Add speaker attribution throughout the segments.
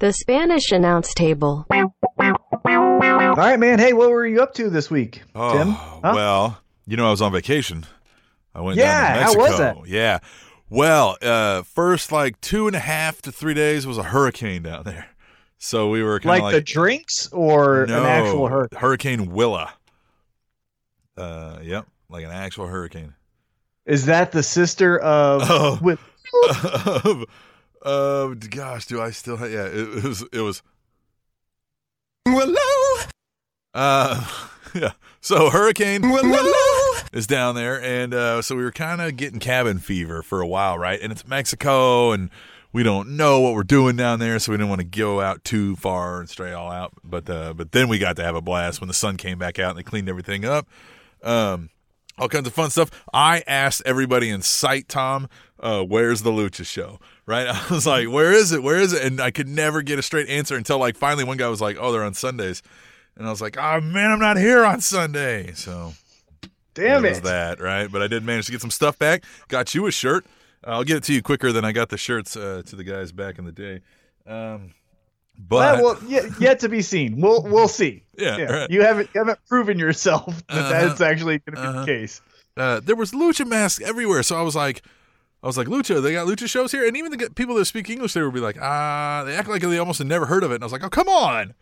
Speaker 1: The Spanish announce table.
Speaker 2: All right, man. Hey, what were you up to this week,
Speaker 3: Oh,
Speaker 2: Tim? Huh?
Speaker 3: well, you know, I was on vacation. I went
Speaker 2: Yeah,
Speaker 3: down to Mexico.
Speaker 2: how
Speaker 3: Mexico.
Speaker 2: was that?
Speaker 3: Yeah. Well, uh, first like two and a half to three days was a hurricane down there. So we were kind
Speaker 2: like,
Speaker 3: of like,
Speaker 2: the drinks or
Speaker 3: no,
Speaker 2: an actual hurricane?
Speaker 3: Hurricane Willa. Uh, yep, like an actual hurricane.
Speaker 2: Is that the sister of?
Speaker 3: Oh.
Speaker 2: With,
Speaker 3: of, of gosh, do I still have? Yeah, it, it was. It was. Willow. Uh, yeah. So Hurricane Willow is down there, and uh, so we were kind of getting cabin fever for a while, right? And it's Mexico, and we don't know what we're doing down there, so we didn't want to go out too far and stray all out. But uh, but then we got to have a blast when the sun came back out and they cleaned everything up. Um, all kinds of fun stuff. I asked everybody in sight, Tom, uh, where's the Lucha show? Right? I was like, where is it? Where is it? And I could never get a straight answer until like finally one guy was like, oh, they're on Sundays. And I was like, oh man, I'm not here on Sunday. So
Speaker 2: damn
Speaker 3: it was that, right? But I did manage to get some stuff back. Got you a shirt. I'll get it to you quicker than I got the shirts uh, to the guys back in the day. Um, but
Speaker 2: well, well, yet, yet to be seen. We'll we'll see.
Speaker 3: Yeah, right.
Speaker 2: You haven't you haven't proven yourself that
Speaker 3: Uh-huh.
Speaker 2: that's actually going to be
Speaker 3: Uh-huh.
Speaker 2: the case.
Speaker 3: uh, there was lucha masks everywhere. So I was like, I was like, lucha, they got lucha shows here, and even the people that speak English, they would be like, ah, they act like they almost had never heard of it. And I was like, oh, come on,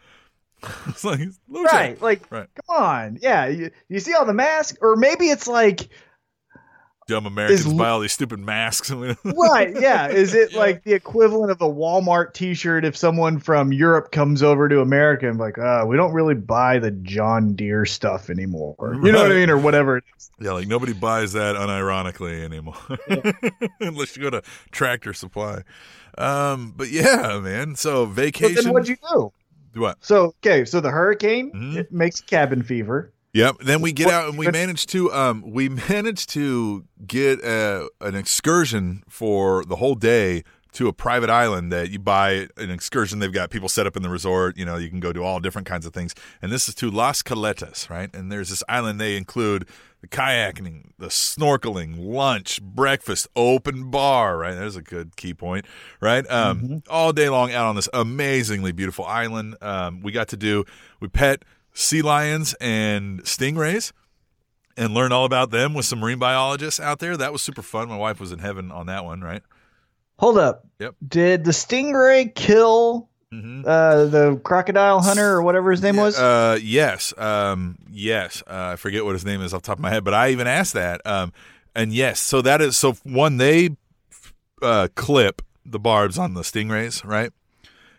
Speaker 3: it's like lucha,
Speaker 2: Right? Like,
Speaker 3: Right.
Speaker 2: come on. Yeah, you, you see all the masks, or maybe it's like,
Speaker 3: Dumb Americans
Speaker 2: Is
Speaker 3: buy all these stupid masks.
Speaker 2: right? Yeah, is it
Speaker 3: Yeah.
Speaker 2: like the equivalent of a Walmart T-shirt if someone from Europe comes over to America and like, uh, we don't really buy the John Deere stuff anymore. You know what I mean, or whatever.
Speaker 3: yeah, like nobody buys that unironically anymore, unless you go to Tractor Supply. Um, but yeah, man. So
Speaker 2: But
Speaker 3: vacation.
Speaker 2: then what'd you do?
Speaker 3: what?
Speaker 2: So okay, so the hurricane
Speaker 3: Mhm.
Speaker 2: it makes cabin fever.
Speaker 3: Yep. Then we get out and we managed to um we managed to get a, an excursion for the whole day to a private island that you buy an excursion. They've got people set up in the resort. You know, you can go do all different kinds of things. And this is to Las Caletas, right? And there's this island. They include the kayaking, the snorkeling, lunch, breakfast, open bar. Right? There's a good key point. Right? Um, all day long out on this amazingly beautiful island. Um, we got to do we pet sea lions and stingrays and learn all about them with some marine biologists out there. That was super fun. My wife was in heaven on that one, right?
Speaker 2: Hold up.
Speaker 3: Yep.
Speaker 2: Did the stingray kill
Speaker 3: Mm-hmm.
Speaker 2: uh, the crocodile hunter or whatever his name was?
Speaker 3: Uh, yes. Um, yes. Uh, I forget what his name is off the top of my head, but I even asked that. Um, and yes, so that is so one they uh, clip the barbs on the stingrays, right?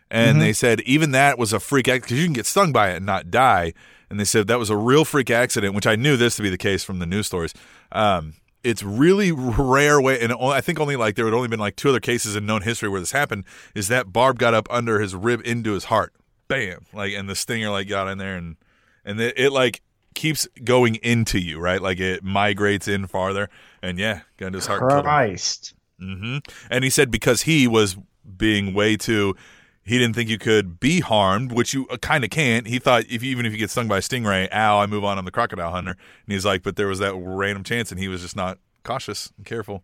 Speaker 3: And
Speaker 2: Mhm.
Speaker 3: they said even that was a freak accident because you can get stung by it and not die. And they said that was a real freak accident, which I knew this to be the case from the news stories. Um, it's really rare way, and I think only like there had only been like two other cases in known history where this happened. Is that barb got up under his rib into his heart, bam, like, and the stinger like got in there and and it, it like keeps going into you, right? Like it migrates in farther, and yeah, got into his heart. and killed him.
Speaker 2: Christ.
Speaker 3: hmm And he said because he was being way too, he didn't think you could be harmed, which you kind of can't. He thought if you, even if you get stung by a stingray, ow, I move on. I'm the crocodile hunter. And he's like, but there was that random chance, and he was just not cautious and careful.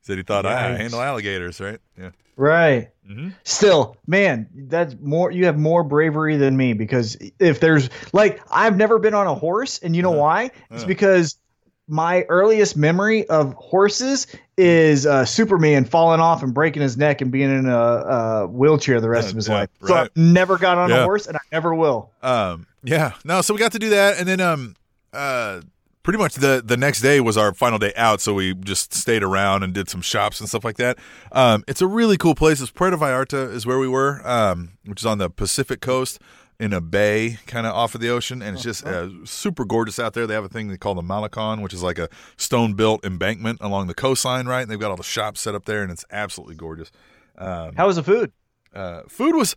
Speaker 3: He said he thought I handle alligators, right? Yeah.
Speaker 2: Right.
Speaker 3: hmm
Speaker 2: Still, man, that's more. You have more bravery than me because if there's like, I've never been on a horse, and you know
Speaker 3: Uh-huh.
Speaker 2: why? It's
Speaker 3: Uh.
Speaker 2: because my earliest memory of horses is uh, Superman falling off and breaking his neck and being in a, a wheelchair the rest
Speaker 3: Yeah,
Speaker 2: of his
Speaker 3: yeah,
Speaker 2: life. So
Speaker 3: right.
Speaker 2: I've never got on
Speaker 3: Yeah.
Speaker 2: a horse, and I never will.
Speaker 3: Um, yeah, no, so we got to do that, and then um, uh, pretty much the the next day was our final day out, so we just stayed around and did some shops and stuff like that. Um, it's a really cool place. It's Puerto Vallarta is where we were, um, which is on the Pacific coast in a bay, kind of off of the ocean, and it's just uh, super gorgeous out there. They have a thing they call the Malecon, which is like a stone built embankment along the coastline, right? And they've got all the shops set up there, and it's absolutely gorgeous. Um,
Speaker 2: How was the food?
Speaker 3: uh, food was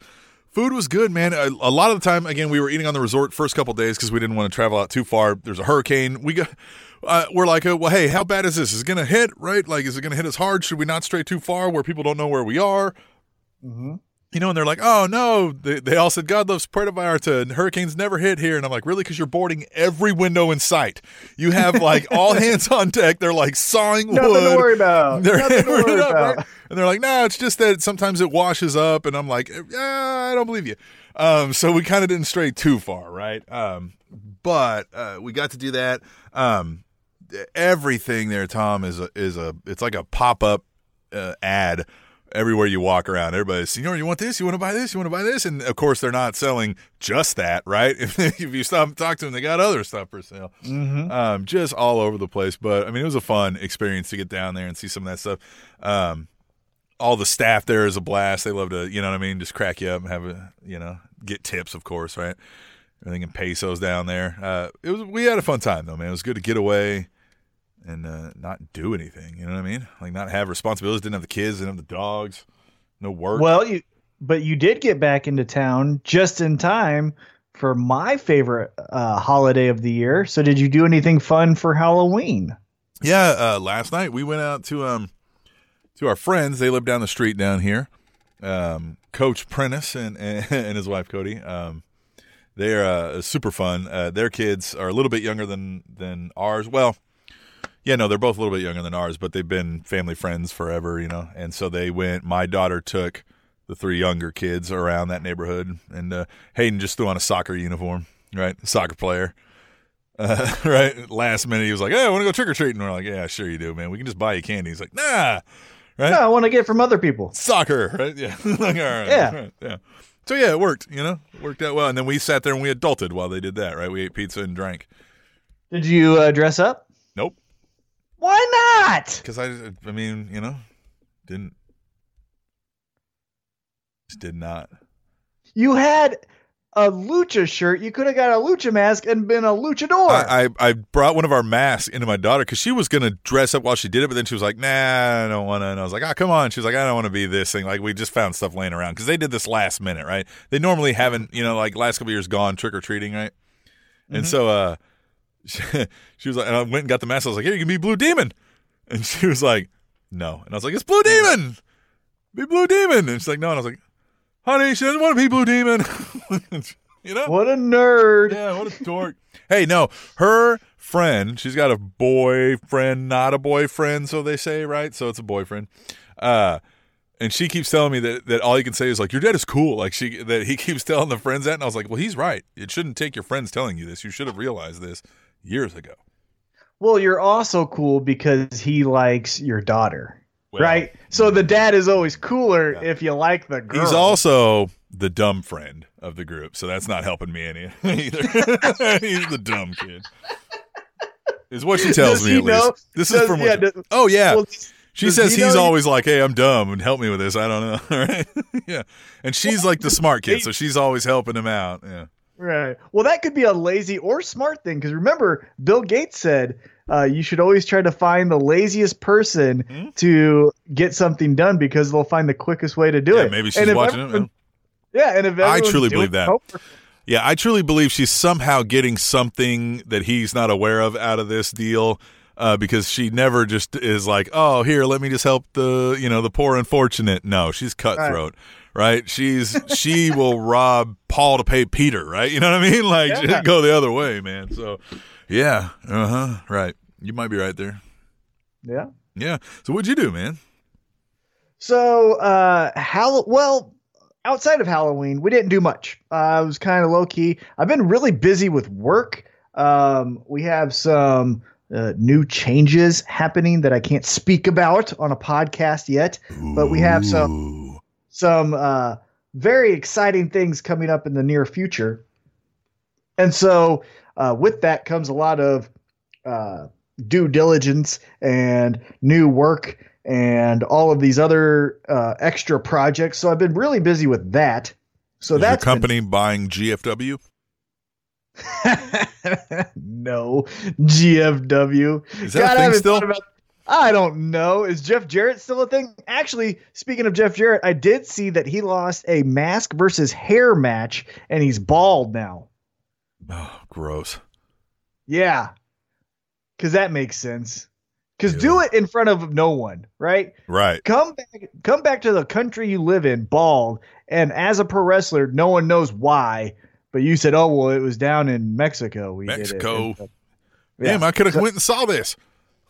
Speaker 3: food was good, man. A, a lot of the time, again, we were eating on the resort first couple days because we didn't want to travel out too far. There's a hurricane. We got. Uh, we're like, well, hey, how bad is this? Is it going to hit, right? Like, is it going to hit us hard? Should we not stray too far where people don't know where we are?
Speaker 2: Mm-hmm.
Speaker 3: You know, and they're like, "Oh no!" They, they all said, "God loves Puerto Vallarta, and hurricanes never hit here." And I'm like, "Really?" Because you're boarding every window in sight. You have like all hands on deck. They're like sawing
Speaker 2: Nothing
Speaker 3: wood.
Speaker 2: to worry about.
Speaker 3: They're
Speaker 2: Nothing to worry
Speaker 3: up,
Speaker 2: about.
Speaker 3: right? And they're like, "No, it's just that sometimes it washes up." And I'm like, "Yeah, I don't believe you." Um, so we kind of didn't stray too far, right? Um, but uh, we got to do that. Um, everything there, Tom, is a, is a it's like a pop up uh, ad everywhere you walk around. Everybody's, know, you want this, you want to buy this, you want to buy this, and of course they're not selling just that, right? If, if you stop and talk to them, they got other stuff for sale,
Speaker 2: Mhm.
Speaker 3: um, just all over the place. But I mean, it was a fun experience to get down there and see some of that stuff. Um, all the staff there is a blast. They love to, you know what I mean, just crack you up and have a, you know, get tips, of course, right? Everything in pesos down there. Uh, it was we had a fun time though, man. It was good to get away and uh, not do anything. You know what I mean? Like not have responsibilities. Didn't have the kids. Didn't have the dogs. No work.
Speaker 2: Well, you but you did get back into town just in time for my favorite uh, holiday of the year. So, did you do anything fun for Halloween?
Speaker 3: Yeah, uh, last night we went out to um to our friends. They live down the street down here. Um, Coach Prentice and and his wife Cody. Um, they're uh, super fun. Uh, their kids are a little bit younger than than ours. Well, yeah, no, they're both a little bit younger than ours, but they've been family friends forever, you know. And so they went. My daughter took the three younger kids around that neighborhood, and uh, Hayden just threw on a soccer uniform, right, soccer player. Uh, right, last minute he was like, "Hey, I want to go trick or treating." We're like, "Yeah, sure you do, man. We can just buy you candy." He's like, "Nah, right."
Speaker 2: No, I want to get from other people.
Speaker 3: soccer, right? Yeah. like, all right,
Speaker 2: Yeah.
Speaker 3: right, yeah. So yeah, it worked, you know, it worked out well. And then we sat there and we adulted while they did that, right? We ate pizza and drank.
Speaker 2: Did you uh, dress up?
Speaker 3: Nope,
Speaker 2: Why not?
Speaker 3: because I, I mean, you know, didn't, just did not.
Speaker 2: You had a lucha shirt. You could have got a lucha mask and been a luchador.
Speaker 3: I, I I brought one of our masks into my daughter because she was gonna dress up while she did it, but then she was like, "Nah, I don't want to." And I was like, "Ah, come on." She was like, "I don't want to be this thing." Like we just found stuff laying around because they did this last minute, right? They normally haven't, you know, like last couple years gone trick or treating, right? And
Speaker 2: Mhm.
Speaker 3: so, uh, she, she was like, and I went and got the mask. I was like, "Here, you can be Blue Demon," and she was like, "No," and I was like, "It's Blue Demon, be Blue Demon," and she's like, "No," and I was like, "Honey, she doesn't want to be Blue Demon," you know?
Speaker 2: what a nerd.
Speaker 3: Yeah, what a dork. hey, no, her friend, she's got a boyfriend, not a boyfriend, so they say, right? So it's a boyfriend. Uh and she keeps telling me that, that all you can say is like your dad is cool. Like she that he keeps telling the friends that, and I was like, well, he's right. It shouldn't take your friends telling you this. You should have realized this years ago.
Speaker 2: Well, you're also cool because he likes your daughter.
Speaker 3: Well,
Speaker 2: right? So the dad is always cooler
Speaker 3: Yeah.
Speaker 2: if you like the girl.
Speaker 3: He's also the dumb friend of the group, so that's not helping me any either. he's the dumb kid. Is what she tells
Speaker 2: Does
Speaker 3: me
Speaker 2: he
Speaker 3: at least. This
Speaker 2: Does-
Speaker 3: is from
Speaker 2: yeah, does-
Speaker 3: Oh yeah.
Speaker 2: well,
Speaker 3: She says
Speaker 2: he
Speaker 3: he's
Speaker 2: know
Speaker 3: always like, "Hey, I'm dumb and help me with this." I don't know, all right? yeah, and she's like the smart kid, so she's always helping him out. Yeah,
Speaker 2: Right. Well, that could be a lazy or smart thing because remember, Bill Gates said uh, you should always try to find the laziest person
Speaker 3: Hmm?
Speaker 2: to get something done because they'll find the quickest way to do
Speaker 3: yeah.
Speaker 2: it.
Speaker 3: Maybe she's watching
Speaker 2: everyone-
Speaker 3: it.
Speaker 2: Yeah, and if
Speaker 3: I truly believe that.
Speaker 2: homework-
Speaker 3: Yeah, I truly believe she's somehow getting something that he's not aware of out of this deal. Uh, because she never just is like, oh, here, let me just help the you know the poor unfortunate. No, she's cutthroat, right? She's she will rob Paul to pay Peter, right? You know what I mean? Like
Speaker 2: Yeah.
Speaker 3: go the other way, man. So, yeah, uh huh, right. You might be right there.
Speaker 2: Yeah.
Speaker 3: Yeah. So what'd you do, man?
Speaker 2: So, uh, Hall- well, outside of Halloween, we didn't do much. Uh, it was kind of low key. I've been really busy with work. Um, we have some uh, new changes happening that I can't speak about on a podcast yet, but we have some. Some uh, very exciting things coming up in the near future. And so, uh, with that comes a lot of uh, due diligence and new work and all of these other uh, extra projects. So I've been really busy with that. So
Speaker 3: Is your
Speaker 2: that's
Speaker 3: company buying GFW?
Speaker 2: no GFW.
Speaker 3: Is that
Speaker 2: God,
Speaker 3: a thing still?
Speaker 2: about- I don't know. Is Jeff Jarrett still a thing? Actually, speaking of Jeff Jarrett, I did see that he lost a mask versus hair match and he's bald now.
Speaker 3: Oh, gross.
Speaker 2: Yeah. Cuz that makes sense. Because do it in front of no one, right?
Speaker 3: Right.
Speaker 2: Come back, come back to the country you live in, bald, and as a pro wrestler, no one knows why. But you said, "Oh well, it was down in Mexico. We
Speaker 3: Mexico.
Speaker 2: did it."
Speaker 3: Damn, I could have
Speaker 2: So-
Speaker 3: went and saw this.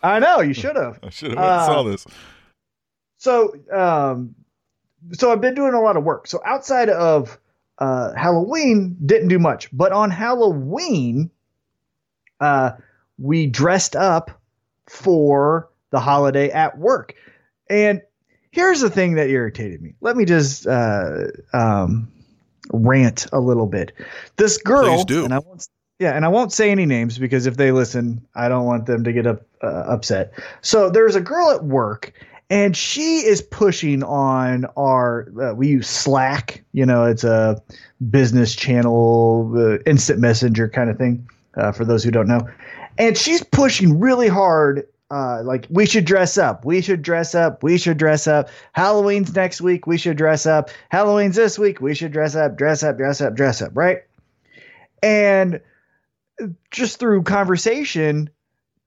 Speaker 2: I know you should have.
Speaker 3: I should have and saw
Speaker 2: Uh,
Speaker 3: this.
Speaker 2: So, um, so I've been doing a lot of work. So outside of uh, Halloween, didn't do much. But on Halloween, uh, we dressed up for the holiday at work. And here's the thing that irritated me. Let me just uh, um, rant a little bit. This girl, and I won't. Yeah, and I won't say any names because if they listen, I don't want them to get up, uh, upset. So there's a girl at work, and she is pushing on our. Uh, we use Slack. You know, it's a business channel, uh, instant messenger kind of thing. Uh, for those who don't know, and she's pushing really hard. Uh, like we should dress up. We should dress up. We should dress up. Halloween's next week. We should dress up. Halloween's this week. We should dress up. Dress up. Dress up. Dress up. Right. And just through conversation,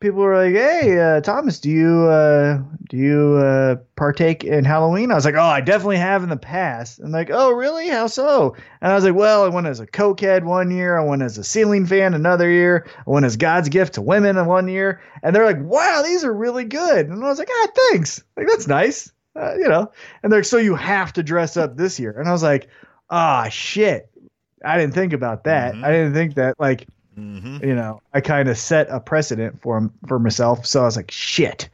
Speaker 2: people were like, "Hey, uh, Thomas, do you uh, do you uh, partake in Halloween?" I was like, "Oh, I definitely have in the past." And like, "Oh, really? How so?" And I was like, "Well, I went as a cokehead one year. I went as a ceiling fan another year. I went as God's gift to women in one year." And they're like, "Wow, these are really good." And I was like, "Ah, thanks. Like that's nice." Uh, you know, and they're like, so you have to dress up this year. And I was like, ah, shit. I didn't think about that.
Speaker 3: Mhm.
Speaker 2: I didn't think that, like,
Speaker 3: hmm
Speaker 2: you know, I kind of set a precedent for for myself. So I was like, shit.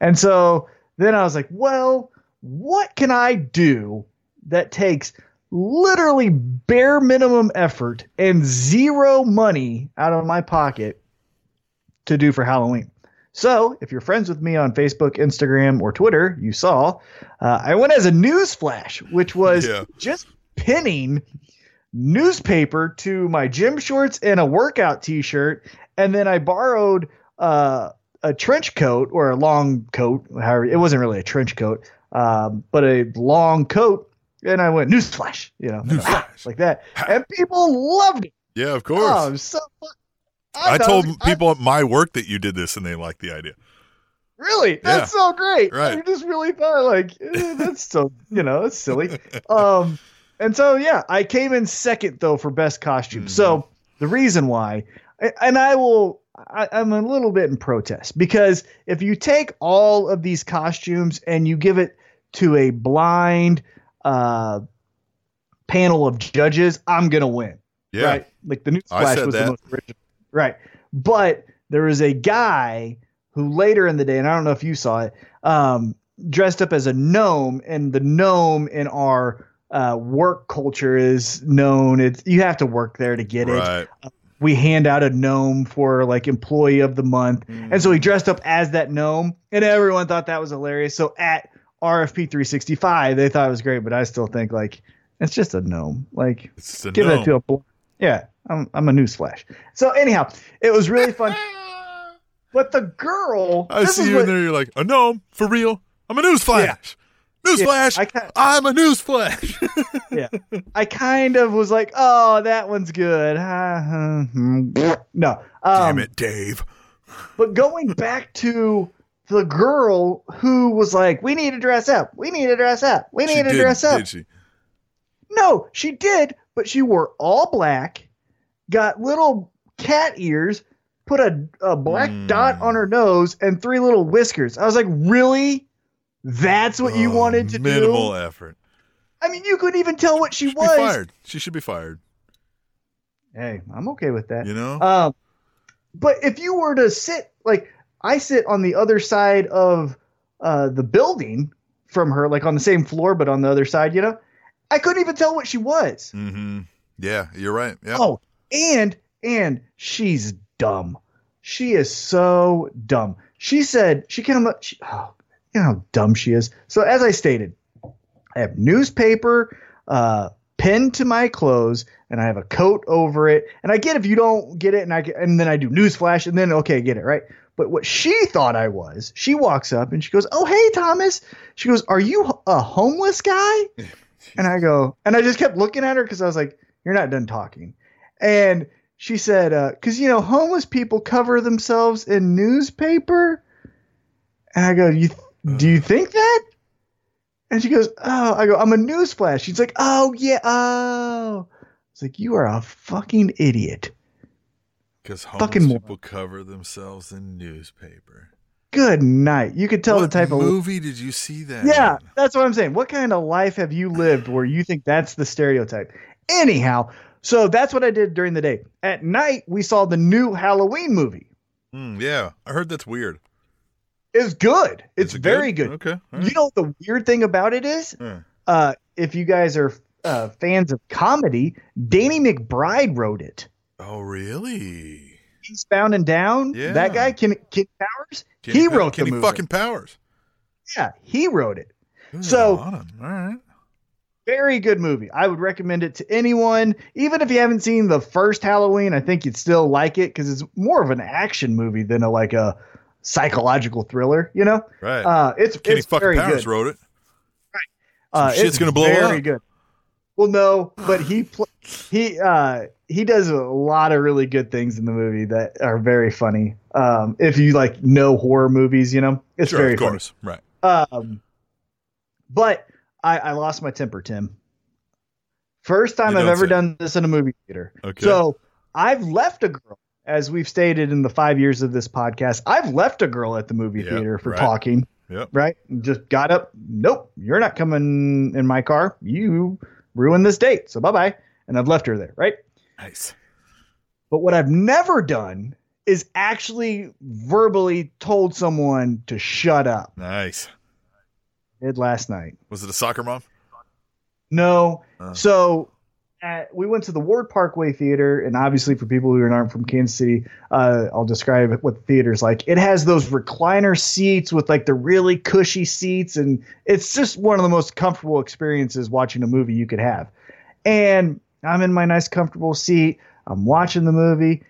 Speaker 2: And so then I was like, well, what can I do that takes literally bare minimum effort and zero money out of my pocket to do for Halloween? So, if you're friends with me on Facebook, Instagram, or Twitter, you saw uh, I went as a news flash, which was
Speaker 3: Yeah.
Speaker 2: just pinning newspaper to my gym shorts and a workout t-shirt and then i borrowed uh, a trench coat or a long coat however it wasn't really a trench coat um, but a long coat and i went newsflash you know
Speaker 3: Newsflash.
Speaker 2: like that and people loved it
Speaker 3: Yeah, of
Speaker 2: oh
Speaker 3: course.
Speaker 2: was so.
Speaker 3: I
Speaker 2: thought
Speaker 3: told
Speaker 2: I-
Speaker 3: people at my work that you did this, and they liked the idea.
Speaker 2: Really? That's so great.
Speaker 3: Right.
Speaker 2: I just really thought like eh, that's so you know, it's silly. Um and so yeah, I came in second though for best costume.
Speaker 3: Mhm.
Speaker 2: So the reason why and I will I, I'm a little bit in protest because if you take all of these costumes and you give it to a blind uh panel of judges, I'm gonna win.
Speaker 3: Yeah.
Speaker 2: Right. Like the newsflash was
Speaker 3: that.
Speaker 2: the most original. Right. But there was a guy who later in the day, and I don't know if you saw it, um, dressed up as a gnome, and the gnome in our uh, work culture is known. It's you have to work there to get it.
Speaker 3: Right.
Speaker 2: We hand out a gnome for like employee of the month, and so he dressed up as that gnome, and everyone thought that was hilarious. So at RFP 365, they thought it was great, but I still think like it's just a gnome. Like
Speaker 3: a
Speaker 2: give
Speaker 3: no.
Speaker 2: that to a bl- yeah I'm, I'm a newsflash so anyhow it was really fun but the girl
Speaker 3: I see you
Speaker 2: what-
Speaker 3: in there. You're like, a gnome for real. I'm a newsflash. Newsflash.
Speaker 2: I ki-
Speaker 3: I'm a newsflash.
Speaker 2: yeah, I kind of was like oh that one's good no um,
Speaker 3: Damn it, Dave.
Speaker 2: but going back to the girl who was like we need to dress up we need to dress up we need
Speaker 3: She
Speaker 2: to
Speaker 3: did,
Speaker 2: dress up
Speaker 3: Did she?
Speaker 2: No, she did, but she wore all black, got little cat ears, put a, a black
Speaker 3: Mm.
Speaker 2: dot on her nose, and three little whiskers. I was like, really? That's what you
Speaker 3: Oh,
Speaker 2: wanted to
Speaker 3: minimal
Speaker 2: do?
Speaker 3: Minimal effort.
Speaker 2: I mean, you couldn't even tell what she
Speaker 3: She
Speaker 2: was.
Speaker 3: fired. She should be fired.
Speaker 2: Hey, I'm okay with that.
Speaker 3: You know?
Speaker 2: Um, but if you were to sit, like, I sit on the other side of uh, the building from her, like on the same floor, but on the other side, you know, I couldn't even tell what she was.
Speaker 3: mm-hmm. Yeah, you're right. Yeah.
Speaker 2: Oh, and and she's dumb. She is so dumb. She said she came up. She, oh, you know how dumb she is. So as I stated, I have newspaper uh, pinned to my clothes, and I have a coat over it. And I get if you don't get it, and I get, and then I do newsflash, and then okay, get it right. But what she thought I was, she walks up and she goes, "Oh, hey, Thomas." She goes, "Are you a homeless guy?" And I go, and I just kept looking at her because I was like, "You're not done talking." And she said, "Because you know, homeless people cover themselves in newspaper." And I go, you do you think that? And she goes, oh, I go, I'm a newsflash. She's like, oh yeah, oh. It's like you are a fucking idiot.
Speaker 3: Because homeless
Speaker 2: Fucking
Speaker 3: people cover themselves in newspaper.
Speaker 2: Good night. You could tell
Speaker 3: what
Speaker 2: the type of
Speaker 3: movie did you see that?
Speaker 2: Yeah,
Speaker 3: in?
Speaker 2: that's what I'm saying. What kind of life have you lived where you think that's the stereotype? Anyhow, so that's what I did during the day. At night, we saw the new Halloween movie.
Speaker 3: Mm, yeah, I heard that's weird.
Speaker 2: It's good. It's
Speaker 3: Is it
Speaker 2: very good.
Speaker 3: Okay. all
Speaker 2: You know the weird thing about it is?
Speaker 3: Yeah.
Speaker 2: Uh, if you guys are uh, fans of comedy, Danny McBride wrote it.
Speaker 3: Oh, really?
Speaker 2: Eastbound and Down.
Speaker 3: Yeah.
Speaker 2: That guy, Ken, Ken Powers.
Speaker 3: Kenny
Speaker 2: he wrote
Speaker 3: Kenny
Speaker 2: the movie.
Speaker 3: fucking Powers.
Speaker 2: Yeah, he wrote it.
Speaker 3: Good
Speaker 2: So-.
Speaker 3: All right.
Speaker 2: Very good movie. I would recommend it to anyone, even if you haven't seen the first Halloween. I think you'd still like it because it's more of an action movie than a like a psychological thriller. You know,
Speaker 3: Right.
Speaker 2: uh, it's
Speaker 3: Kenny
Speaker 2: it's
Speaker 3: fucking Powers
Speaker 2: good.
Speaker 3: wrote it.
Speaker 2: Uh,
Speaker 3: Some shit's
Speaker 2: it's
Speaker 3: gonna blow
Speaker 2: very
Speaker 3: up.
Speaker 2: Very good. Well, no, but he pl- he uh, he does a lot of really good things in the movie that are very funny. Um, if you like know horror movies, you know, it's
Speaker 3: sure,
Speaker 2: very
Speaker 3: of
Speaker 2: funny.
Speaker 3: course. Right.
Speaker 2: Um, but I, I lost my temper, Tim. First time I've ever
Speaker 3: say.
Speaker 2: done this in a movie theater.
Speaker 3: Okay.
Speaker 2: So I've left a girl, as we've stated in the five years of this podcast. I've left a girl at the movie
Speaker 3: Yep,
Speaker 2: theater for
Speaker 3: right.
Speaker 2: talking.
Speaker 3: Yep.
Speaker 2: Right. Just got up. Nope. You're not coming in my car. You ruined this date. So bye bye. And I've left her there. Right.
Speaker 3: Nice.
Speaker 2: But what I've never done is actually verbally told someone to shut up.
Speaker 3: Nice.
Speaker 2: Did last night.
Speaker 3: Was it a soccer mom?
Speaker 2: No.
Speaker 3: Uh.
Speaker 2: So at, we went to the Ward Parkway Theater, and obviously for people who aren't from Kansas City, uh, I'll describe what the theater's like. It has those recliner seats with like the really cushy seats, and it's just one of the most comfortable experiences watching a movie you could have. And I'm in my nice comfortable seat. I'm watching the movie,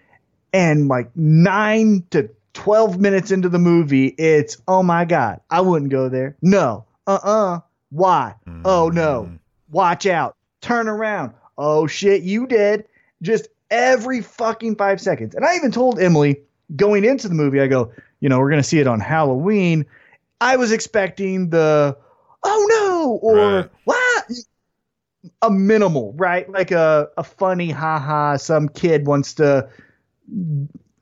Speaker 2: and like nine to 12 minutes into the movie, it's, oh my God, I wouldn't go there. No. Uh uh Why? Oh no.
Speaker 3: Mm.
Speaker 2: Watch out. Turn around. Oh shit, you did. Just every fucking five seconds. And I even told Emily going into the movie, I go, you know, we're going to see it on Halloween. I was expecting the, oh no, or
Speaker 3: Right.
Speaker 2: what? A minimal, right? Like a, a funny, haha, some kid wants to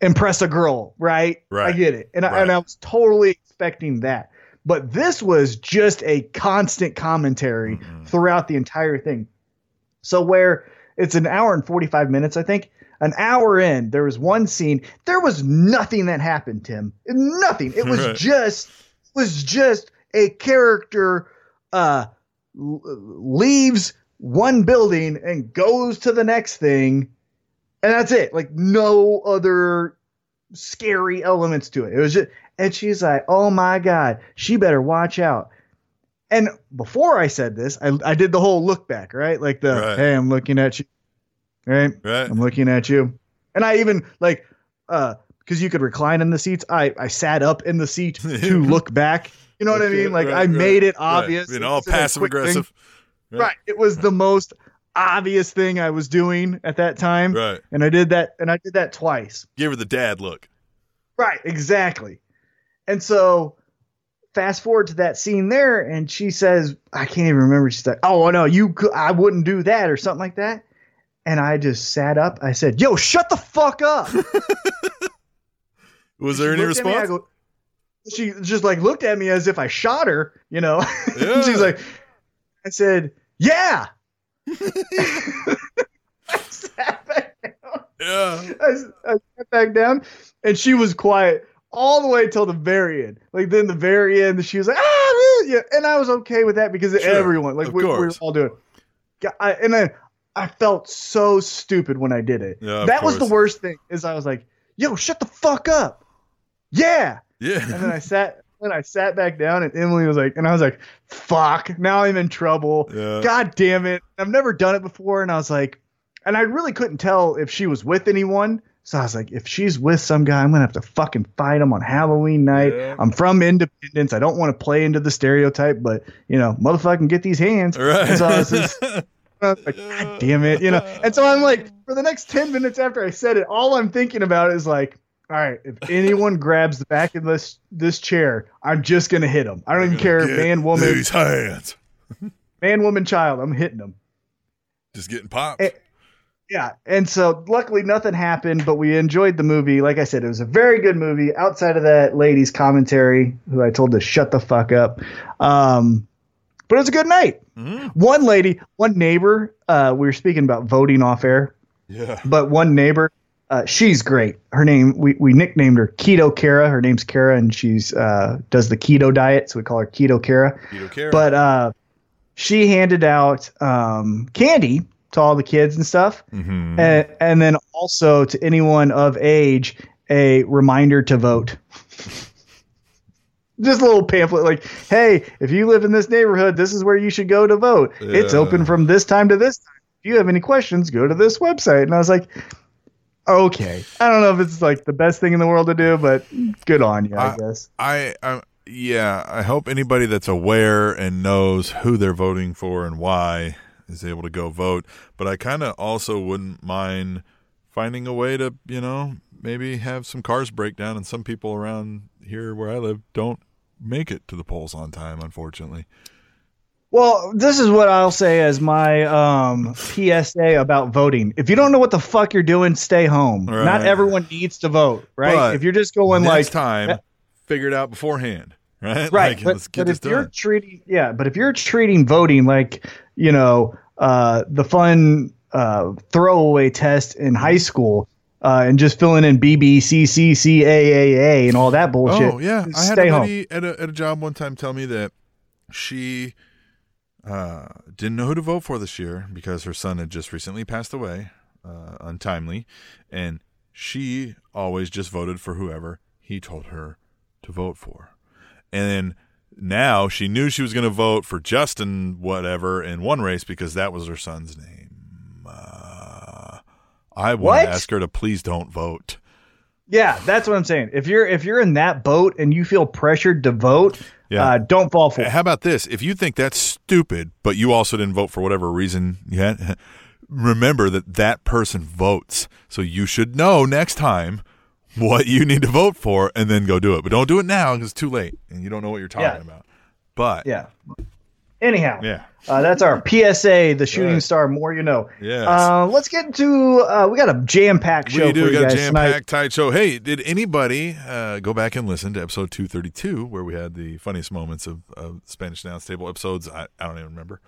Speaker 2: impress a girl, right?
Speaker 3: Right.
Speaker 2: I get it. And, I, and I was totally expecting that. But this was just a constant commentary
Speaker 3: Mhm.
Speaker 2: throughout the entire thing. So where it's an hour and 45 minutes, I think. An hour in, there was one scene. There was nothing that happened, Tim. Nothing. It was
Speaker 3: Right.
Speaker 2: just was just a character uh leaves one building and goes to the next thing. And that's it. Like no other scary elements to it. It was just and she's like, "Oh my god, she better watch out." And before I said this, I, I did the whole look back, right? Like the,
Speaker 3: Right.
Speaker 2: "Hey, I'm looking at you." Right?
Speaker 3: Right.
Speaker 2: I'm looking at you. And I even like uh because you could recline in the seats, I I sat up in the seat to look back. You know what I mean? Like
Speaker 3: right,
Speaker 2: I
Speaker 3: right,
Speaker 2: made it
Speaker 3: Right.
Speaker 2: obvious.
Speaker 3: You know, all passive aggressive.
Speaker 2: Right. It was the most obvious thing I was doing at that time.
Speaker 3: Right.
Speaker 2: And I did that and I did that twice.
Speaker 3: Give her the dad look.
Speaker 2: Right, exactly. And so fast forward to that scene there, and she says, I can't even remember. She's like, Oh no, you I wouldn't do that or something like that. And I just sat up. I said, Yo, shut the fuck up.
Speaker 3: Was there any
Speaker 2: me,
Speaker 3: response?
Speaker 2: go- she just like looked at me as if I shot her, you know.
Speaker 3: Yeah.
Speaker 2: She's like, I said, Yeah. I sat back down.
Speaker 3: yeah.
Speaker 2: I, I sat back down and she was quiet all the way till the very end. Like then the very end, she was like, ah, yeah. and I was okay with that because
Speaker 3: Sure,
Speaker 2: everyone, like we, were all doing. Yeah, I, and then I felt so stupid when I did it.
Speaker 3: Yeah,
Speaker 2: that was the worst thing. Is I was like, yo, shut the fuck up. Yeah.
Speaker 3: Yeah.
Speaker 2: And then I sat. Then I sat back down, and Emily was like, and I was like, "Fuck! Now I'm in trouble."
Speaker 3: Yeah.
Speaker 2: God damn it. I've never done it before. And I was like, and I really couldn't tell if she was with anyone. So I was like, if she's with some guy, I'm going to have to fucking fight him on Halloween night.
Speaker 3: Yeah.
Speaker 2: I'm from Independence. I don't want to play into the stereotype, but, you know, motherfucking get these hands.
Speaker 3: Right.
Speaker 2: And so I was just like, God damn it. You know, and so I'm like, for the next 10 minutes after I said it, all I'm thinking about is like, All right, if anyone grabs the back of this this chair, I'm just gonna hit them. I don't even care, man, woman,
Speaker 3: These hands.
Speaker 2: man, woman, child. I'm hitting them.
Speaker 3: Just getting popped.
Speaker 2: Eh, Yeah, and so luckily nothing happened, but we enjoyed the movie. Like I said, it was a very good movie. Outside of that lady's commentary, who I told to shut the fuck up, um, but it was a good night.
Speaker 3: Mhm.
Speaker 2: One lady, one neighbor. Uh, we were speaking about voting off air,
Speaker 3: Yeah.
Speaker 2: but one neighbor, uh, she's great. Her name we we nicknamed her Keto Kara. Her name's Kara, and she's uh, does the keto diet, so we call her Keto Kara.
Speaker 3: Keto Kara.
Speaker 2: But uh, she handed out um, candy to all the kids and stuff,
Speaker 3: Mhm.
Speaker 2: and, and then also to anyone of age a reminder to vote. Just a little pamphlet like, hey, if you live in this neighborhood, this is where you should go to vote. It's open from this time to this time. If you have any questions, go to this website. And I was like, okay. I don't know if it's like the best thing in the world to do, but good on you, I
Speaker 3: I-
Speaker 2: guess.
Speaker 3: I, I, yeah, I hope anybody that's aware and knows who they're voting for and why is able to go vote. But I kind of also wouldn't mind finding a way to, you know, maybe have some cars break down and some people around here where I live don't make it to the polls on time, unfortunately.
Speaker 2: Well, this is what I'll say as my um, PSA about voting. If you don't know what the fuck you're doing, stay home.
Speaker 3: Right.
Speaker 2: Not everyone needs to vote, right?
Speaker 3: But
Speaker 2: if you're just going like
Speaker 3: time, figure it out beforehand, right?
Speaker 2: right,
Speaker 3: Like,
Speaker 2: but,
Speaker 3: let's get
Speaker 2: but if you're treating yeah, but if you're treating voting like you know uh, the fun uh, throwaway test in high school. Uh, and just filling in B B C C C A A A and all that bullshit.
Speaker 3: Oh yeah, I had a lady at a at a job one time tell me that she uh, didn't know who to vote for this year because her son had just recently passed away, uh, untimely, and she always just voted for whoever he told her to vote for, and then now she knew she was going to vote for Justin whatever in one race because that was her son's name. Uh, I want to ask her to please don't vote.
Speaker 2: Yeah, that's what I'm saying. If you're if you're in that boat and you feel pressured to vote,
Speaker 3: Yeah.
Speaker 2: uh, don't fall for it.
Speaker 3: How about this? If you think that's stupid, but you also didn't vote for whatever reason had, remember that that person votes. So you should know next time what you need to vote for and then go do it. But don't do it now because it's too late and you don't know what you're talking
Speaker 2: Yeah.
Speaker 3: about. But
Speaker 2: Yeah. Anyhow,
Speaker 3: yeah.
Speaker 2: uh, that's our PSA. The shooting
Speaker 3: Right.
Speaker 2: star. More you know.
Speaker 3: Yes.
Speaker 2: Uh, let's get into. Uh, we got a jam packed show
Speaker 3: we do
Speaker 2: for
Speaker 3: we
Speaker 2: you
Speaker 3: got a
Speaker 2: guys
Speaker 3: jam
Speaker 2: tonight.
Speaker 3: packed tight show. Hey, did anybody uh, go back and listen to episode 232 where we had the funniest moments of, of Spanish Announce Table episodes? I, I don't even remember.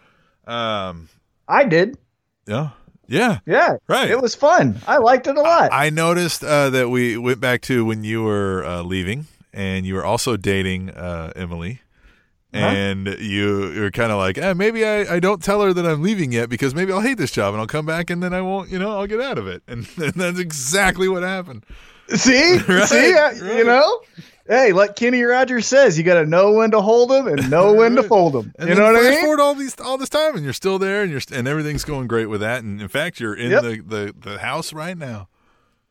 Speaker 3: Um,
Speaker 2: I did.
Speaker 3: yeah. Yeah.
Speaker 2: Yeah.
Speaker 3: Right.
Speaker 2: It was fun. I liked it a lot.
Speaker 3: I noticed uh, that we went back to when you were uh, leaving, and you were also dating uh, Emily,
Speaker 2: Uh-huh.
Speaker 3: and you you were kind of like, eh, maybe I, I don't tell her that I'm leaving yet because maybe I'll hate this job and I'll come back and then I won't, you know, I'll get out of it, and, and that's exactly what happened.
Speaker 2: See,
Speaker 3: Right,
Speaker 2: see,
Speaker 3: right.
Speaker 2: you know. Hey, like Kenny Rogers says, you got to know when to hold them and know when to fold them. You know what I mean?
Speaker 3: forward all these all this time, and you're still there, and you're and everything's going great with that. And in fact, you're in
Speaker 2: Yep.
Speaker 3: the, the the house right now.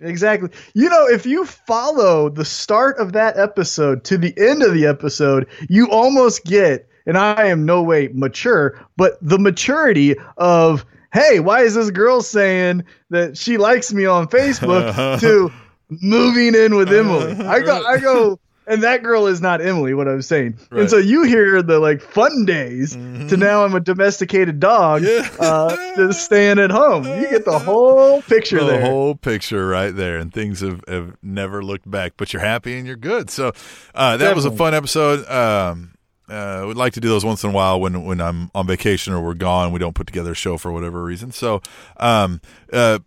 Speaker 2: Exactly. You know, if you follow the start of that episode to the end of the episode, you almost get, and I am no way mature, but the maturity of, hey, why is this girl saying that she likes me on Facebook to moving in with Emily? I go, I go, and that girl is not Emily, what I'm saying.
Speaker 3: Right.
Speaker 2: And so you hear the like fun days to now I'm a domesticated dog,
Speaker 3: Yeah.
Speaker 2: uh, just staying at home. You get the whole picture
Speaker 3: the
Speaker 2: there.
Speaker 3: The whole picture right there, and things have, have never looked back. But you're happy and you're good. So uh, that was a fun episode. Um, uh, we'd like to do those once in a while when when I'm on vacation or we're gone. We don't put together a show for whatever reason. So um, uh,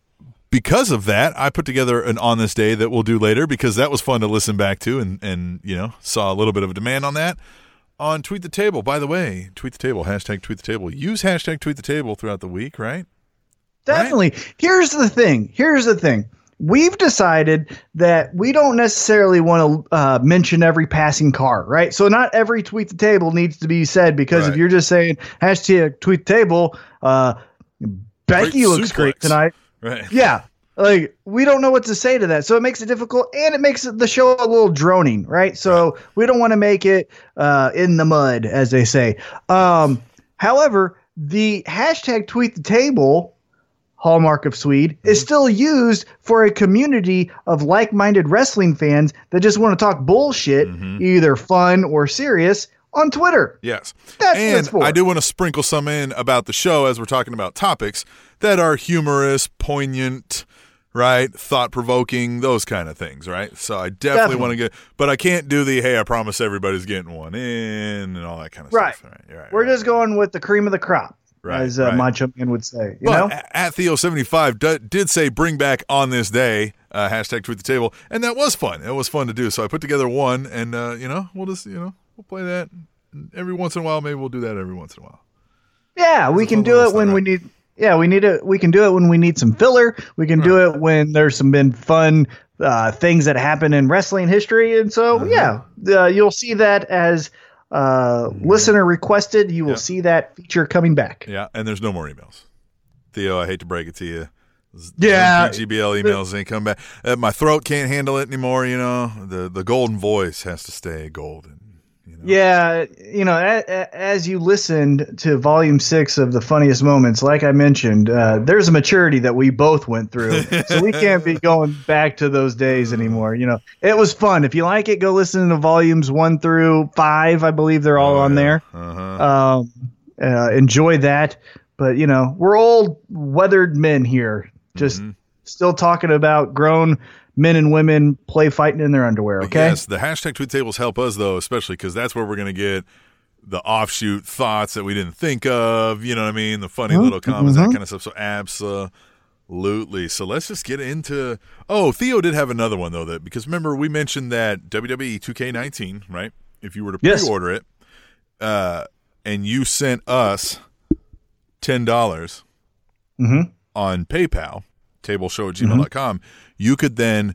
Speaker 3: because of that, I put together an on this day that we'll do later because that was fun to listen back to and and you know saw a little bit of a demand on that. On tweet the table. By the way, tweet the table hashtag tweet the table. Use hashtag tweet the table throughout the week, right?
Speaker 2: Definitely. Here's the thing. Here's the thing. We've decided that we don't necessarily want to uh, mention every passing car, right? So not every tweet the table needs to be said because
Speaker 3: Right.
Speaker 2: if you're just saying hashtag tweet the table, uh, Becky
Speaker 3: Great
Speaker 2: looks great tonight.
Speaker 3: Right.
Speaker 2: Yeah. Like we don't know what to say to that. So it makes it difficult and it makes the show a little droning, right? So we don't want to make it uh, in the mud, as they say. Um, however, the hashtag tweet the table hallmark of Swede, is still used for a community of like minded wrestling fans that just want to talk bullshit, either fun or serious, on Twitter.
Speaker 3: Yes.
Speaker 2: That's
Speaker 3: and. I do want to sprinkle some in about the show as we're talking about topics that are humorous, poignant, right? Thought provoking, those kind of things, right? So I definitely,
Speaker 2: Definitely.
Speaker 3: want to get, but I can't do the, hey, I promise everybody's getting one in and all that kind of
Speaker 2: Right.
Speaker 3: stuff. Right. Right.
Speaker 2: We're
Speaker 3: right.
Speaker 2: just going with the cream of the crop,
Speaker 3: Right,
Speaker 2: as uh. Macho Man would say. You
Speaker 3: but
Speaker 2: know?
Speaker 3: at Theo75 d- did say bring back on this day, uh, hashtag tweet the table. And that was fun. It was fun to do. So I put together one and, uh, you know, we'll just, you know, we'll play that every once in a while. Maybe we'll do that every once in a while.
Speaker 2: Yeah, we can do it when we need. Yeah, we need it. We can do it when we need some filler. We can do it when there's some been fun uh, things that happen in wrestling history, and so
Speaker 3: Uh-huh.
Speaker 2: yeah, uh, you'll see that as uh, listener requested. You will
Speaker 3: Yeah.
Speaker 2: see that feature coming back.
Speaker 3: Yeah, and there's no more emails. Theo, I hate to break it to you.
Speaker 2: Yeah.
Speaker 3: GBL emails ain't come back. Uh, my throat can't handle it anymore. You know, the the golden voice has to stay golden. Know?
Speaker 2: Yeah, you know, a, a, as you listened to Volume Six of the funniest moments, like I mentioned, uh, there's a maturity that we both went through, so we can't be going back to those days anymore. You know, it was fun. If you like it, go listen to Volumes One through Five. I believe they're all
Speaker 3: Oh,
Speaker 2: on
Speaker 3: yeah.
Speaker 2: there.
Speaker 3: Uh-huh.
Speaker 2: Um, uh, enjoy that. But you know, we're old, weathered men here, just
Speaker 3: Mm-hmm.
Speaker 2: still talking about grown men and women play fighting in their underwear. Okay.
Speaker 3: Yes, the hashtag tweet tables help us though, especially because that's where we're going to get the offshoot thoughts that we didn't think of. You know what I mean? The funny little comments, that kind of stuff. So absolutely. So let's just get into. Oh, Theo did have another one though. That because remember we mentioned that WWE 2K19, right? If you were to
Speaker 2: Yes.
Speaker 3: pre-order it, uh, and you sent us ten dollars
Speaker 2: Mhm.
Speaker 3: on PayPal, tableshow at gmail.com, you could then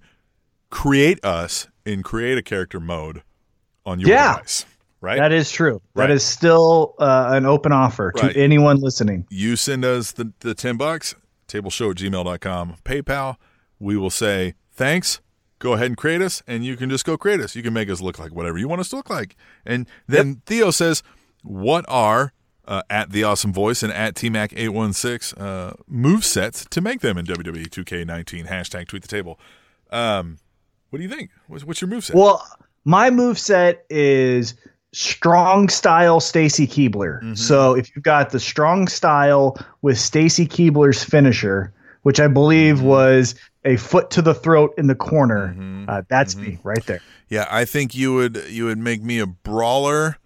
Speaker 3: create us in create a character mode on your
Speaker 2: Yeah.
Speaker 3: device. Right?
Speaker 2: That is true.
Speaker 3: Right.
Speaker 2: That is still uh, an open offer
Speaker 3: Right.
Speaker 2: to anyone listening.
Speaker 3: you send us the, the 10 bucks, tableshow at gmail.com, PayPal. We will say, thanks. Go ahead and create us, and you can just go create us. You can make us look like whatever you want us to look like. And then Theo says, what are uh, at the awesome voice and at tmac816 uh, move sets to make them in WWE 2K19? Hashtag tweet the table. Um, what do you think? What's, what's your move set?
Speaker 2: Well, my move set is strong style Stacy Keibler.
Speaker 3: Mm-hmm.
Speaker 2: So if you've got the strong style with Stacy Keibler's finisher, which I believe
Speaker 3: Mm-hmm.
Speaker 2: was a foot to the throat in the corner, uh, that's me
Speaker 3: Mm-hmm.
Speaker 2: right there.
Speaker 3: Yeah, I think you would you would make me a brawler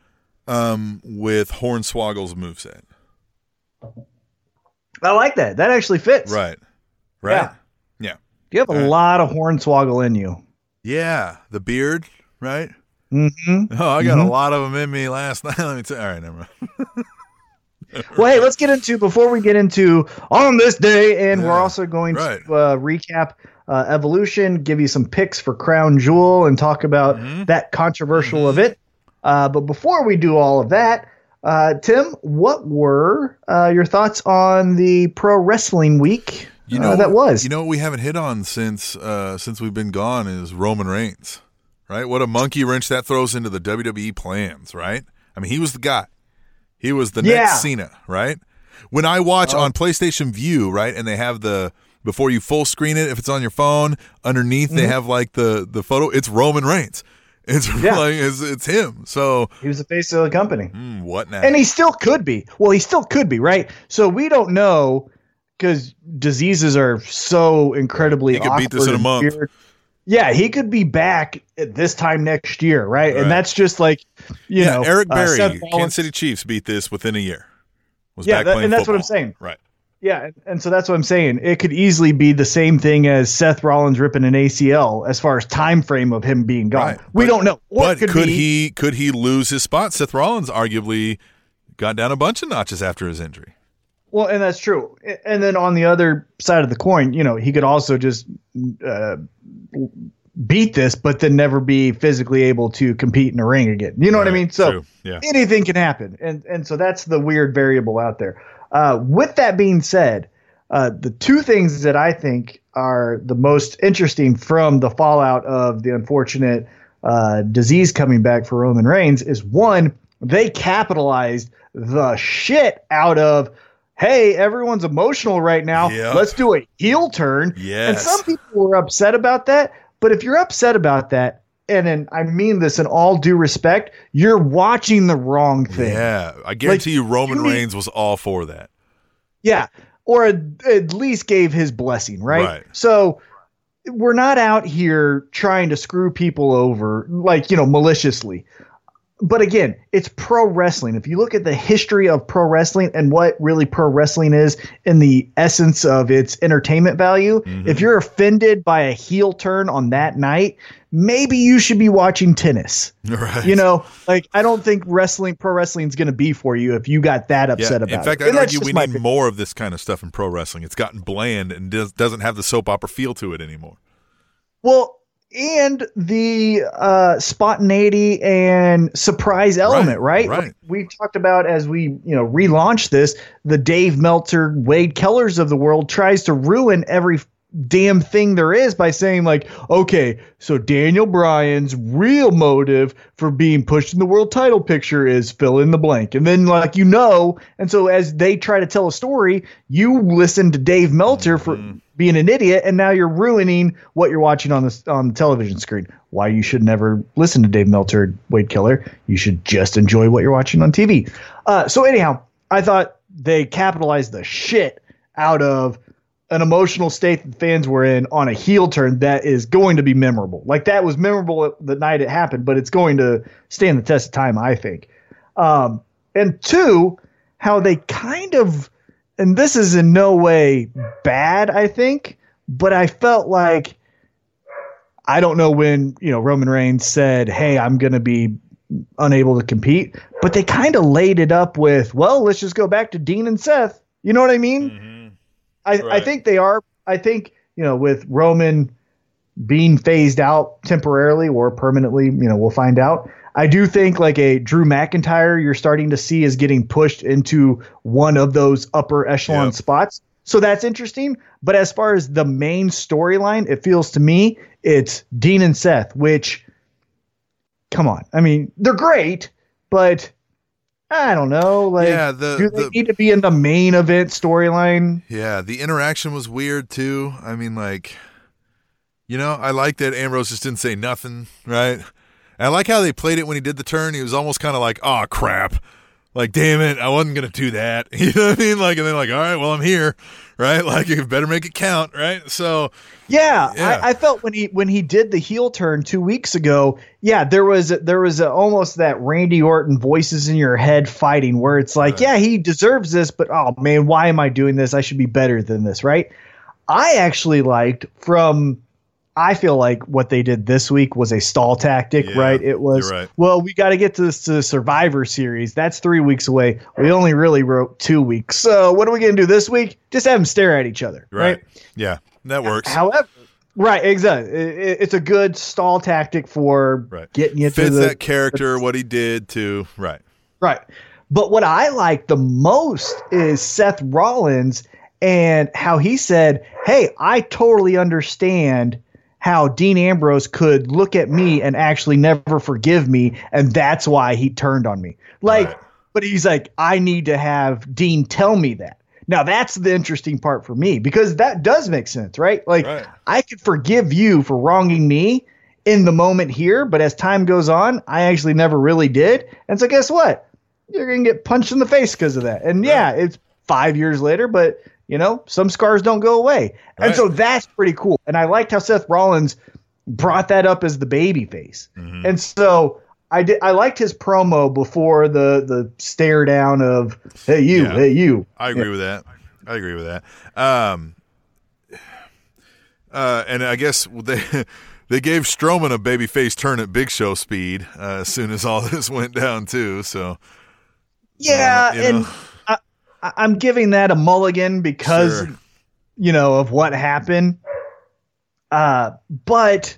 Speaker 3: um, with Hornswoggle's moveset.
Speaker 2: I like that. That actually fits.
Speaker 3: Right. Right.
Speaker 2: Yeah.
Speaker 3: Yeah.
Speaker 2: You have a
Speaker 3: right.
Speaker 2: lot of hornswoggle in you.
Speaker 3: Yeah. The beard. Right.
Speaker 2: Mm-hmm.
Speaker 3: Oh, I got
Speaker 2: Mhm.
Speaker 3: a lot of them in me last night. Let me tell. All right, never mind.
Speaker 2: Well, hey, let's get into before we get into on this day, and we're also going
Speaker 3: right.
Speaker 2: to uh, recap uh, evolution, give you some picks for Crown Jewel, and talk about
Speaker 3: Mm-hmm.
Speaker 2: that controversial event. Uh, but before we do all of that, uh, Tim, what were uh, your thoughts on the pro wrestling week?
Speaker 3: You know
Speaker 2: uh, that was.
Speaker 3: You know what we haven't hit on since uh, since we've been gone is Roman Reigns. Right. What a monkey wrench that throws into the WWE plans. Right. I mean, he was the guy. He was the
Speaker 2: Yeah. Oh.
Speaker 3: next Cena. Right. When I watch on PlayStation Vue, right, and they have the before you full screen it, if it's on your phone, underneath they have like the the photo. It's Roman Reigns. It's.
Speaker 2: Yeah.
Speaker 3: like it's, it's him. So
Speaker 2: he was the face of the company.
Speaker 3: mm, what now?
Speaker 2: and he still could be. Well, he still could be, right? So we don't know because diseases are so incredibly.
Speaker 3: He could beat this in a month.
Speaker 2: weird. Yeah, he could be back at this time next year, right?
Speaker 3: Right.
Speaker 2: And that's just like you
Speaker 3: yeah,
Speaker 2: know,
Speaker 3: Eric
Speaker 2: uh,
Speaker 3: Berry,
Speaker 2: Seth
Speaker 3: Kansas City Chiefs beat this within a year. Was
Speaker 2: Yeah,
Speaker 3: back
Speaker 2: that- and that's what I'm saying.
Speaker 3: Right.
Speaker 2: Yeah, and- so that's what I'm saying. It could easily be the same thing as Seth Rollins ripping an ACL as far as time frame of him being gone.
Speaker 3: Right.
Speaker 2: We
Speaker 3: But-
Speaker 2: don't know. Or
Speaker 3: But
Speaker 2: it
Speaker 3: could,
Speaker 2: be-
Speaker 3: he could he lose his spot? Seth Rollins arguably got down a bunch of notches after his injury.
Speaker 2: Well, and that's true. And then on the other side of the coin, you know, he could also just uh, beat this, but then never be physically able to compete in a ring again. You know what I mean? So
Speaker 3: True. Yeah.
Speaker 2: anything can happen, and and so that's the weird variable out there. Uh, with that being said, uh, the two things that I think are the most interesting from the fallout of the unfortunate uh, disease coming back for Roman Reigns is one, they capitalized the shit out of hey, everyone's emotional right now.
Speaker 3: Yep.
Speaker 2: Let's do a heel turn. And some people were upset about that. But if you're upset about that, and then I mean this in all due respect, you're watching the wrong thing.
Speaker 3: Yeah, I guarantee you, Roman
Speaker 2: you
Speaker 3: Reigns was all for that.
Speaker 2: Yeah. Or at, at least gave his blessing, right?
Speaker 3: Right.
Speaker 2: So we're not out here trying to screw people over, like, you know, maliciously. But again, it's pro wrestling. If you look at the history of pro wrestling and what really pro wrestling is in the essence of its entertainment value, mm-hmm. if you're offended by a heel turn on that night, maybe you should be watching tennis.
Speaker 3: Right.
Speaker 2: You know, like I don't think wrestling, pro wrestling is going to be for you if you got that
Speaker 3: Yeah.
Speaker 2: upset about it.
Speaker 3: In fact,
Speaker 2: it.
Speaker 3: I'd argue we need
Speaker 2: opinion.
Speaker 3: more of this kind of stuff in pro wrestling. It's gotten bland and does, doesn't have the soap opera feel to it anymore.
Speaker 2: Well, and the uh, spontaneity and surprise element, right?
Speaker 3: right.
Speaker 2: Like we talked about as we you know relaunch this. The Dave Meltzer, Wade Kellers of the world tries to ruin every damn thing there is by saying like, okay, so Daniel Bryan's real motive for being pushed in the world title picture is fill in the blank, and then like you know, and so as they try to tell a story, you listen to Dave Meltzer for being an idiot, and now you're ruining what you're watching on the on the television screen. Why you should never listen to Dave Meltzer, Wade Keller. You should just enjoy what you're watching on TV. Uh, so anyhow, I thought they capitalized the shit out of an emotional state that fans were in on a heel turn that is going to be memorable. Like that was memorable the night it happened, but it's going to stand the test of time, I think. Um, and two, how they kind of, and this is in no way bad, I think, but I felt like I don't know when you know Roman Reigns said, "Hey, I'm going to be unable to compete," but they kind of laid it up with, "Well, let's just go back to Dean and Seth." You know what I mean? I, I
Speaker 3: Right.
Speaker 2: think they are. I think you know with Roman being phased out temporarily or permanently, you know, we'll find out. I do think like a Drew McIntyre, you're starting to see is getting pushed into one of those upper echelon
Speaker 3: Yep.
Speaker 2: spots. So that's interesting. But as far as the main storyline, it feels to me it's Dean and Seth, which, come on. I mean, they're great, but I don't know. Like,
Speaker 3: Yeah, the-
Speaker 2: do they
Speaker 3: the-
Speaker 2: need to be in the main event storyline?
Speaker 3: Yeah, the interaction was weird too. I mean, like, you know, I like that Ambrose just didn't say nothing, right? And I like how they played it when he did the turn. He was almost kind of like, "Oh crap." Like, damn it, I wasn't gonna do that. You know what I mean? Like, and then like, all right, well, I'm here, right? Like, you better make it count, right? So,
Speaker 2: Yeah,
Speaker 3: Yeah.
Speaker 2: I, I felt when he when he did the heel turn two weeks ago. Yeah, there was there was a, almost that Randy Orton voices in your head fighting where it's like,
Speaker 3: Right.
Speaker 2: yeah, he deserves this, but oh man, why am I doing this? I should be better than this, right? I actually liked from. I feel like what they did this week was a stall tactic,
Speaker 3: Yeah,
Speaker 2: right? It was
Speaker 3: right.
Speaker 2: well, we got to get to this to the Survivor Series. That's three weeks away. We only really wrote two weeks, so what are we going to do this week? Just have them stare at each other,
Speaker 3: right, yeah, that works.
Speaker 2: However, right, exactly. It- it- it's a good stall tactic for
Speaker 3: Right.
Speaker 2: getting you to the
Speaker 3: that character, what he did too, right?
Speaker 2: right. But what I like the most is Seth Rollins and how he said, "Hey, I totally understand." How Dean Ambrose could look at me and actually never forgive me, and that's why he turned on me. Like,
Speaker 3: Right.
Speaker 2: but he's like, I need to have Dean tell me that. Now that's the interesting part for me because that does make sense, right? Like
Speaker 3: Right.
Speaker 2: I could forgive you for wronging me in the moment here, but as time goes on, I actually never really did. And so guess what? You're going to get punched in the face because of that. And yeah, it's 5 years later, but you know, some scars don't go away. And so that's pretty cool. And I liked how Seth Rollins brought that up as the baby face.
Speaker 3: Mm-hmm.
Speaker 2: And so I did I liked his promo before the the stare down of hey you,
Speaker 3: Yeah.
Speaker 2: hey you.
Speaker 3: I agree with that. I agree with that. Um, uh, and I guess they they gave Strowman a babyface turn at Big Show speed uh, as soon as all this went down too. So
Speaker 2: Yeah,
Speaker 3: you
Speaker 2: and
Speaker 3: know.
Speaker 2: I- I'm giving that a mulligan because
Speaker 3: Sure.
Speaker 2: you know of what happened. Uh, but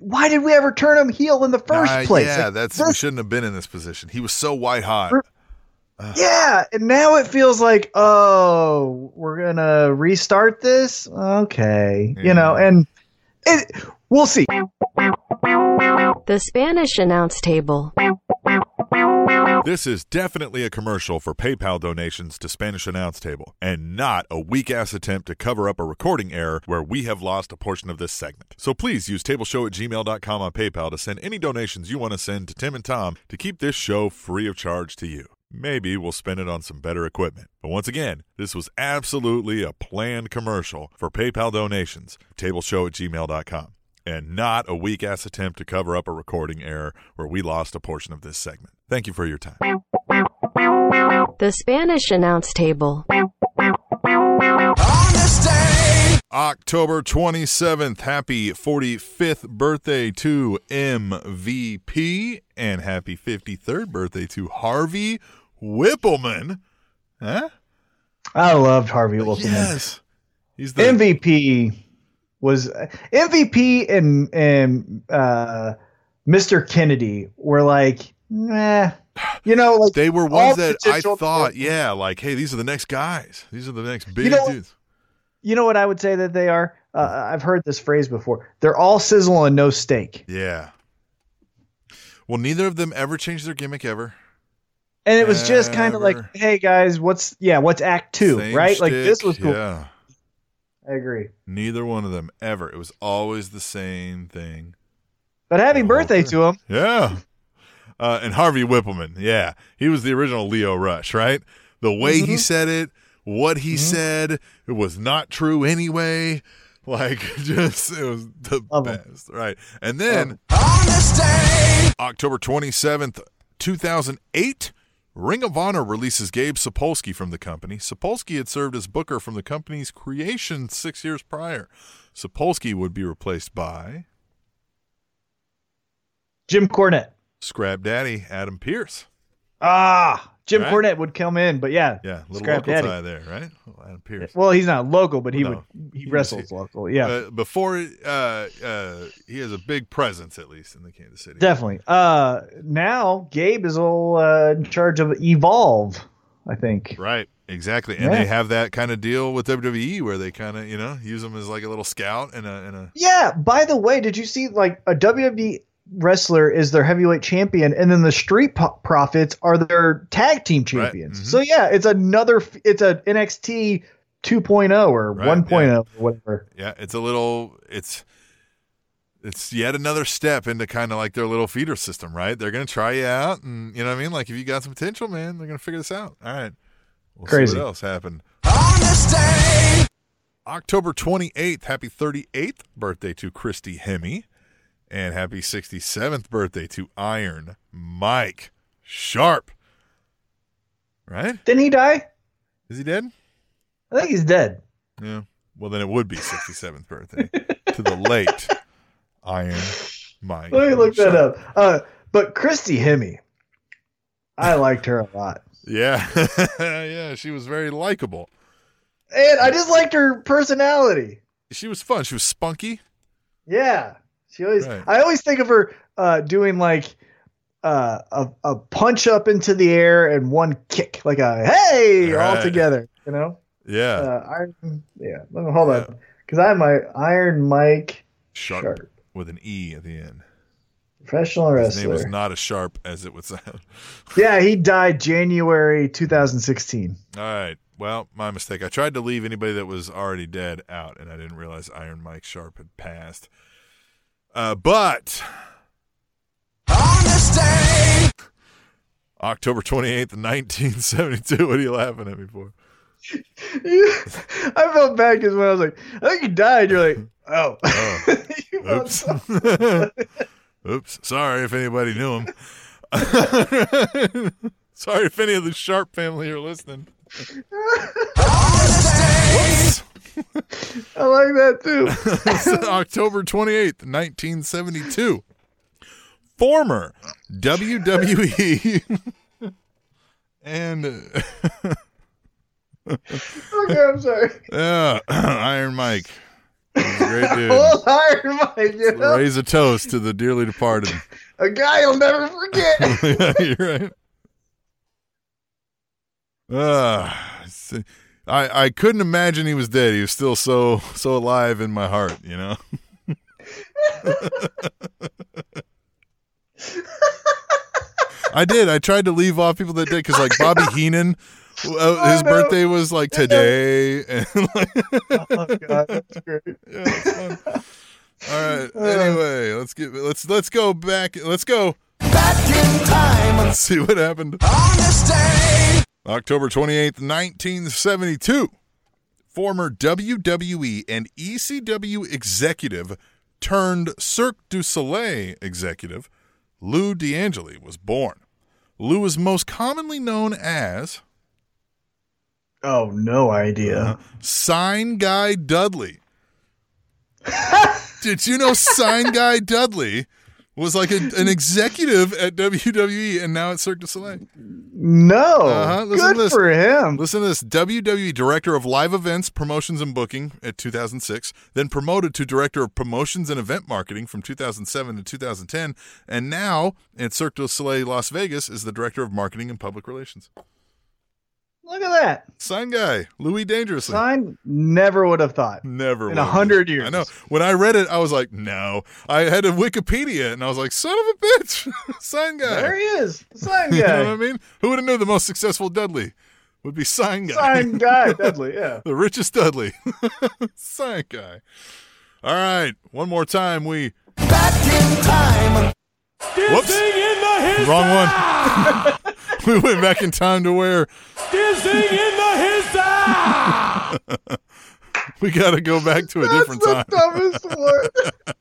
Speaker 2: why did we ever turn him heel in the first
Speaker 3: Uh,
Speaker 2: place?
Speaker 3: yeah,
Speaker 2: Like,
Speaker 3: that's we shouldn't have been in this position. He was so white hot.
Speaker 2: yeah, and now it feels like oh, we're gonna restart this. Okay, you know, and it, we'll see.
Speaker 1: The Spanish announce table.
Speaker 3: This is definitely a commercial for PayPal donations to Spanish Announce Table, and not a weak ass attempt to cover up a recording error where we have lost a portion of this segment. So please use tableshow at gmail.com on PayPal to send any donations you want to send to Tim and Tom to keep this show free of charge to you. Maybe we'll spend it on some better equipment. But once again, this was absolutely a planned commercial for PayPal donations, tableshow at gmail.com, and not a weak ass attempt to cover up a recording error where we lost a portion of this segment. Thank you for your time.
Speaker 1: The Spanish announce table.
Speaker 3: October 27th, happy 45th birthday to MVP, and happy 53rd birthday to Harvey Wippleman. Huh?
Speaker 2: I loved Harvey Wippleman.
Speaker 3: Yes. He's the
Speaker 2: MVP was MVP and and uh, Mr. Kennedy were like, nah, you know, like
Speaker 3: they were ones that I thought, yeah, like, hey, these are the next guys. These are the next big
Speaker 2: You know-
Speaker 3: dudes.
Speaker 2: You know what I would say that they are? Uh, I've heard this phrase before. They're all sizzle and no steak.
Speaker 3: Yeah. Well, neither of them ever changed their gimmick ever.
Speaker 2: And it was just kind of like, hey guys, what's yeah, what's Act Two,
Speaker 3: Same
Speaker 2: right? Like this was cool.
Speaker 3: Yeah.
Speaker 2: I agree.
Speaker 3: Neither one of them ever. It was always the same thing.
Speaker 2: But happy birthday to him.
Speaker 3: Yeah. Uh, and Harvey Wippleman. Yeah. He was the original Leo Rush, right? The way he
Speaker 2: Mhm.
Speaker 3: said it, what he
Speaker 2: Mhm.
Speaker 3: said, it was not true anyway. Like, just, it was the
Speaker 2: Love him.
Speaker 3: best. Right. And then October 27th, 2008, Ring of Honor releases Gabe Sapolsky from the company. Sapolsky had served as booker from the company's creation six years prior. Sapolsky would be replaced by
Speaker 2: Jim Cornette.
Speaker 3: Scrap Daddy Adam Pearce.
Speaker 2: Ah, Jim
Speaker 3: Right.
Speaker 2: Cornette would come in, but yeah,
Speaker 3: Yeah, little
Speaker 2: Scrap
Speaker 3: local
Speaker 2: Daddy.
Speaker 3: tie there, right? Adam Pearce.
Speaker 2: Well, he's not local, but he
Speaker 3: No.
Speaker 2: would he
Speaker 3: He
Speaker 2: wrestles local. Yeah,
Speaker 3: Uh, before, uh, uh, he has a big presence at least in the Kansas City.
Speaker 2: definitely. Uh, now Gabe is all uh, in charge of Evolve, I think.
Speaker 3: Right, exactly, and
Speaker 2: Yeah.
Speaker 3: they have that kind of deal with WWE where they kind of, you know, use him as like a little scout and a, and a
Speaker 2: Yeah. By the way, did you see like a WWE wrestler is their heavyweight champion, and then the Street Po- Profits are their tag team champions?
Speaker 3: Mhm.
Speaker 2: So yeah, it's another. It's a NXT 2.0 or
Speaker 3: Right,
Speaker 2: 1.0 or whatever.
Speaker 3: yeah. It's a little, it's. It's yet another step into kind of like their little feeder system, right? They're gonna try you out, and you know what I mean. Like if you got some potential, man, they're gonna figure this out. All right, we'll
Speaker 2: Crazy.
Speaker 3: See what else happened? October 28th, happy 38th birthday to Christy Hemme. And happy 67th birthday to Iron Mike Sharpe. Right?
Speaker 2: Didn't he die?
Speaker 3: Is he dead?
Speaker 2: I think he's dead.
Speaker 3: Yeah. Well, then it would be 67th birthday to the late Iron Mike.
Speaker 2: Let me look that up. Uh, but Christy Hemme, I liked her a lot,
Speaker 3: Yeah. yeah. She was very likable.
Speaker 2: and I just liked her personality.
Speaker 3: She was fun. She was spunky.
Speaker 2: Yeah, she always.
Speaker 3: Right.
Speaker 2: I always think of her uh, doing like uh, a a punch up into the air and one kick, like a hey, all together. You know,
Speaker 3: Yeah.
Speaker 2: uh, Iron. Yeah, hold on, because I have my Iron Mike
Speaker 3: sharp,
Speaker 2: Sharp,
Speaker 3: with an E at the end.
Speaker 2: professional
Speaker 3: His name was not as sharp as it would sound.
Speaker 2: Yeah, he died January 2016.
Speaker 3: All right. Well, my mistake. I tried to leave anybody that was already dead out, and I didn't realize Iron Mike Sharpe had passed. Uh, but October 28th, 1972. What are you laughing at me for?
Speaker 2: I felt bad because when I was like, I think he died, you're like, oh.
Speaker 3: Oh.
Speaker 2: You
Speaker 3: Oops. Oops. Sorry if anybody knew him. Sorry if any of the Sharpe family are listening.
Speaker 2: I like that too.
Speaker 3: October 28th, 1972. Former WWE and uh,
Speaker 2: Okay, I'm sorry.
Speaker 3: uh, Iron Mike. A great dude.
Speaker 2: Old Iron Mike, you know?
Speaker 3: Raise a toast to the dearly departed.
Speaker 2: a guy you'll never forget.
Speaker 3: You're right. Uh, I I couldn't imagine he was dead. He was still so so alive in my heart, you know. I did. I tried to leave off people that did because like Bobby Heenan, uh,
Speaker 2: I
Speaker 3: his
Speaker 2: know.
Speaker 3: birthday was like today, and like,
Speaker 2: oh god, that's great.
Speaker 3: yeah, it's fun. All right. Anyway, let's get let's let's go back. Let's go.
Speaker 4: Back in time
Speaker 3: Let's see what happened.
Speaker 4: on this day.
Speaker 3: October 28th, 1972. Former WWE and ECW executive turned Cirque du Soleil executive Lou D'Angeli was born. Lou is most commonly known as
Speaker 2: Oh, no idea. Uh-huh.
Speaker 3: Sign Guy Dudley. Did you know Sign Guy Dudley was like a, an executive at WWE and now at Cirque du Soleil?
Speaker 2: No.
Speaker 3: Uh-huh, listen to
Speaker 2: Good
Speaker 3: this.
Speaker 2: for him.
Speaker 3: Listen to this WWE Director of Live Events, Promotions, and Booking at 2006, then promoted to Director of Promotions and Event Marketing from 2007 to 2010, and now at Cirque du Soleil Las Vegas is the Director of Marketing and Public Relations.
Speaker 2: Look at that.
Speaker 3: Sign guy, Louis Dangerously.
Speaker 2: Sign never would have thought.
Speaker 3: Never
Speaker 2: In a hundred years.
Speaker 3: I know. When I read it, I was like, no. I had a Wikipedia, and I was like, son of a bitch, sign guy.
Speaker 2: There he is. Sign guy.
Speaker 3: You know what I mean? Who would have known the most successful Dudley would be sign guy?
Speaker 2: Sign guy, Dudley. Yeah.
Speaker 3: the richest Dudley. sign guy. All right. One more time. We.
Speaker 4: Back in time.
Speaker 3: Whoops. Wrong one. we went back in time to where we got to go back to a different time.
Speaker 2: That's the dumbest one.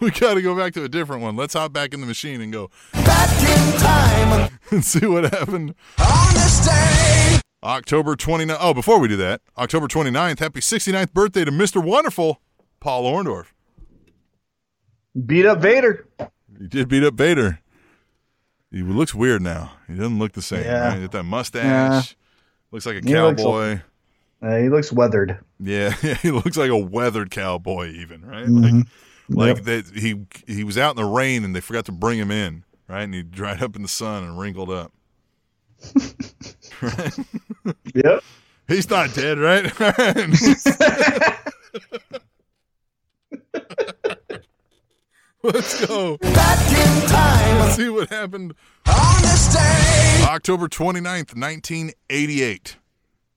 Speaker 3: We got to go back to a different one. Let's hop back in the machine and go
Speaker 4: Back in time
Speaker 3: and see what happened.
Speaker 4: on this day.
Speaker 3: October 29th. Oh, before we do that, October 29th, happy 69th birthday to Mr. Wonderful, Paul Orndorff.
Speaker 2: Beat up Vader.
Speaker 3: He did beat up Vader. He looks weird now. He doesn't look the same.
Speaker 2: Yeah.
Speaker 3: Right? With that mustache. Looks like a
Speaker 2: He looks
Speaker 3: cowboy.
Speaker 2: Uh, he looks weathered.
Speaker 3: Yeah, he looks like a weathered cowboy, even right.
Speaker 2: Mhm.
Speaker 3: Like, like
Speaker 2: Yep.
Speaker 3: that. He he was out in the rain and they forgot to bring him in, right? And he dried up in the sun and wrinkled up. right?
Speaker 2: Yep.
Speaker 3: He's not dead, right? Let's go.
Speaker 4: Back in time
Speaker 3: Let's see what happened.
Speaker 4: on this day.
Speaker 3: October 29th, 1988.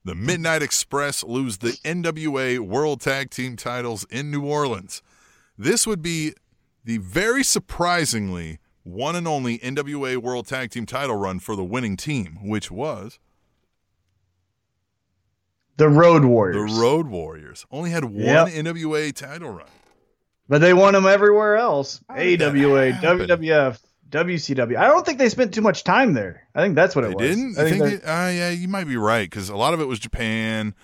Speaker 3: The Midnight Express lose the NWA World Tag Team titles in New Orleans. This would be the very surprisingly one and only NWA World Tag Team title run for the winning team, which was
Speaker 2: The Road Warriors.
Speaker 3: the Road Warriors. Only had one
Speaker 2: Yep.
Speaker 3: NWA title run.
Speaker 2: But they won them everywhere else.
Speaker 3: How
Speaker 2: AWA. WWF, WCW. I don't think they spent too much time there. I think that's what
Speaker 3: They
Speaker 2: it was.
Speaker 3: didn't?
Speaker 2: I
Speaker 3: I think
Speaker 2: think
Speaker 3: they, uh, yeah, you might be right because a lot of it was Japan.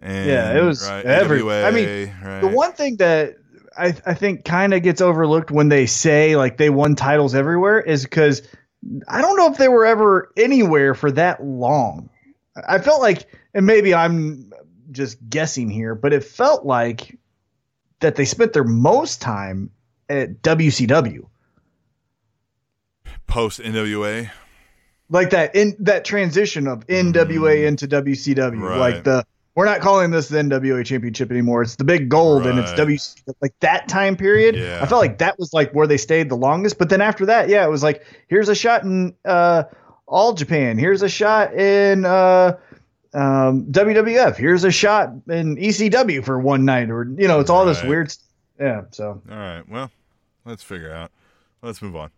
Speaker 3: And,
Speaker 2: Yeah, it was
Speaker 3: right,
Speaker 2: every-
Speaker 3: NWA,
Speaker 2: I mean,
Speaker 3: right.
Speaker 2: the one thing that I, I think kind of gets overlooked when they say like they won titles everywhere is because I don't know if they were ever anywhere for that long. I felt like, and maybe I'm just guessing here, but it felt like that they spent their most time at WCW.
Speaker 3: post NWA.
Speaker 2: like that in that transition of NWA into WCW.
Speaker 3: Mm-hmm. Right.
Speaker 2: Like the we're not calling this the NWA championship anymore. It's the big gold and it's
Speaker 3: Right.
Speaker 2: WC like that time period.
Speaker 3: Yeah.
Speaker 2: I felt like that was like where they stayed the longest. But then after that, yeah, it was like here's a shot in uh all Japan. Here's a shot in uh um WWF. Here's a shot in ECW for one night or you know, it's all this weird yeah, so
Speaker 3: All right. Well, let's figure out. Let's move on.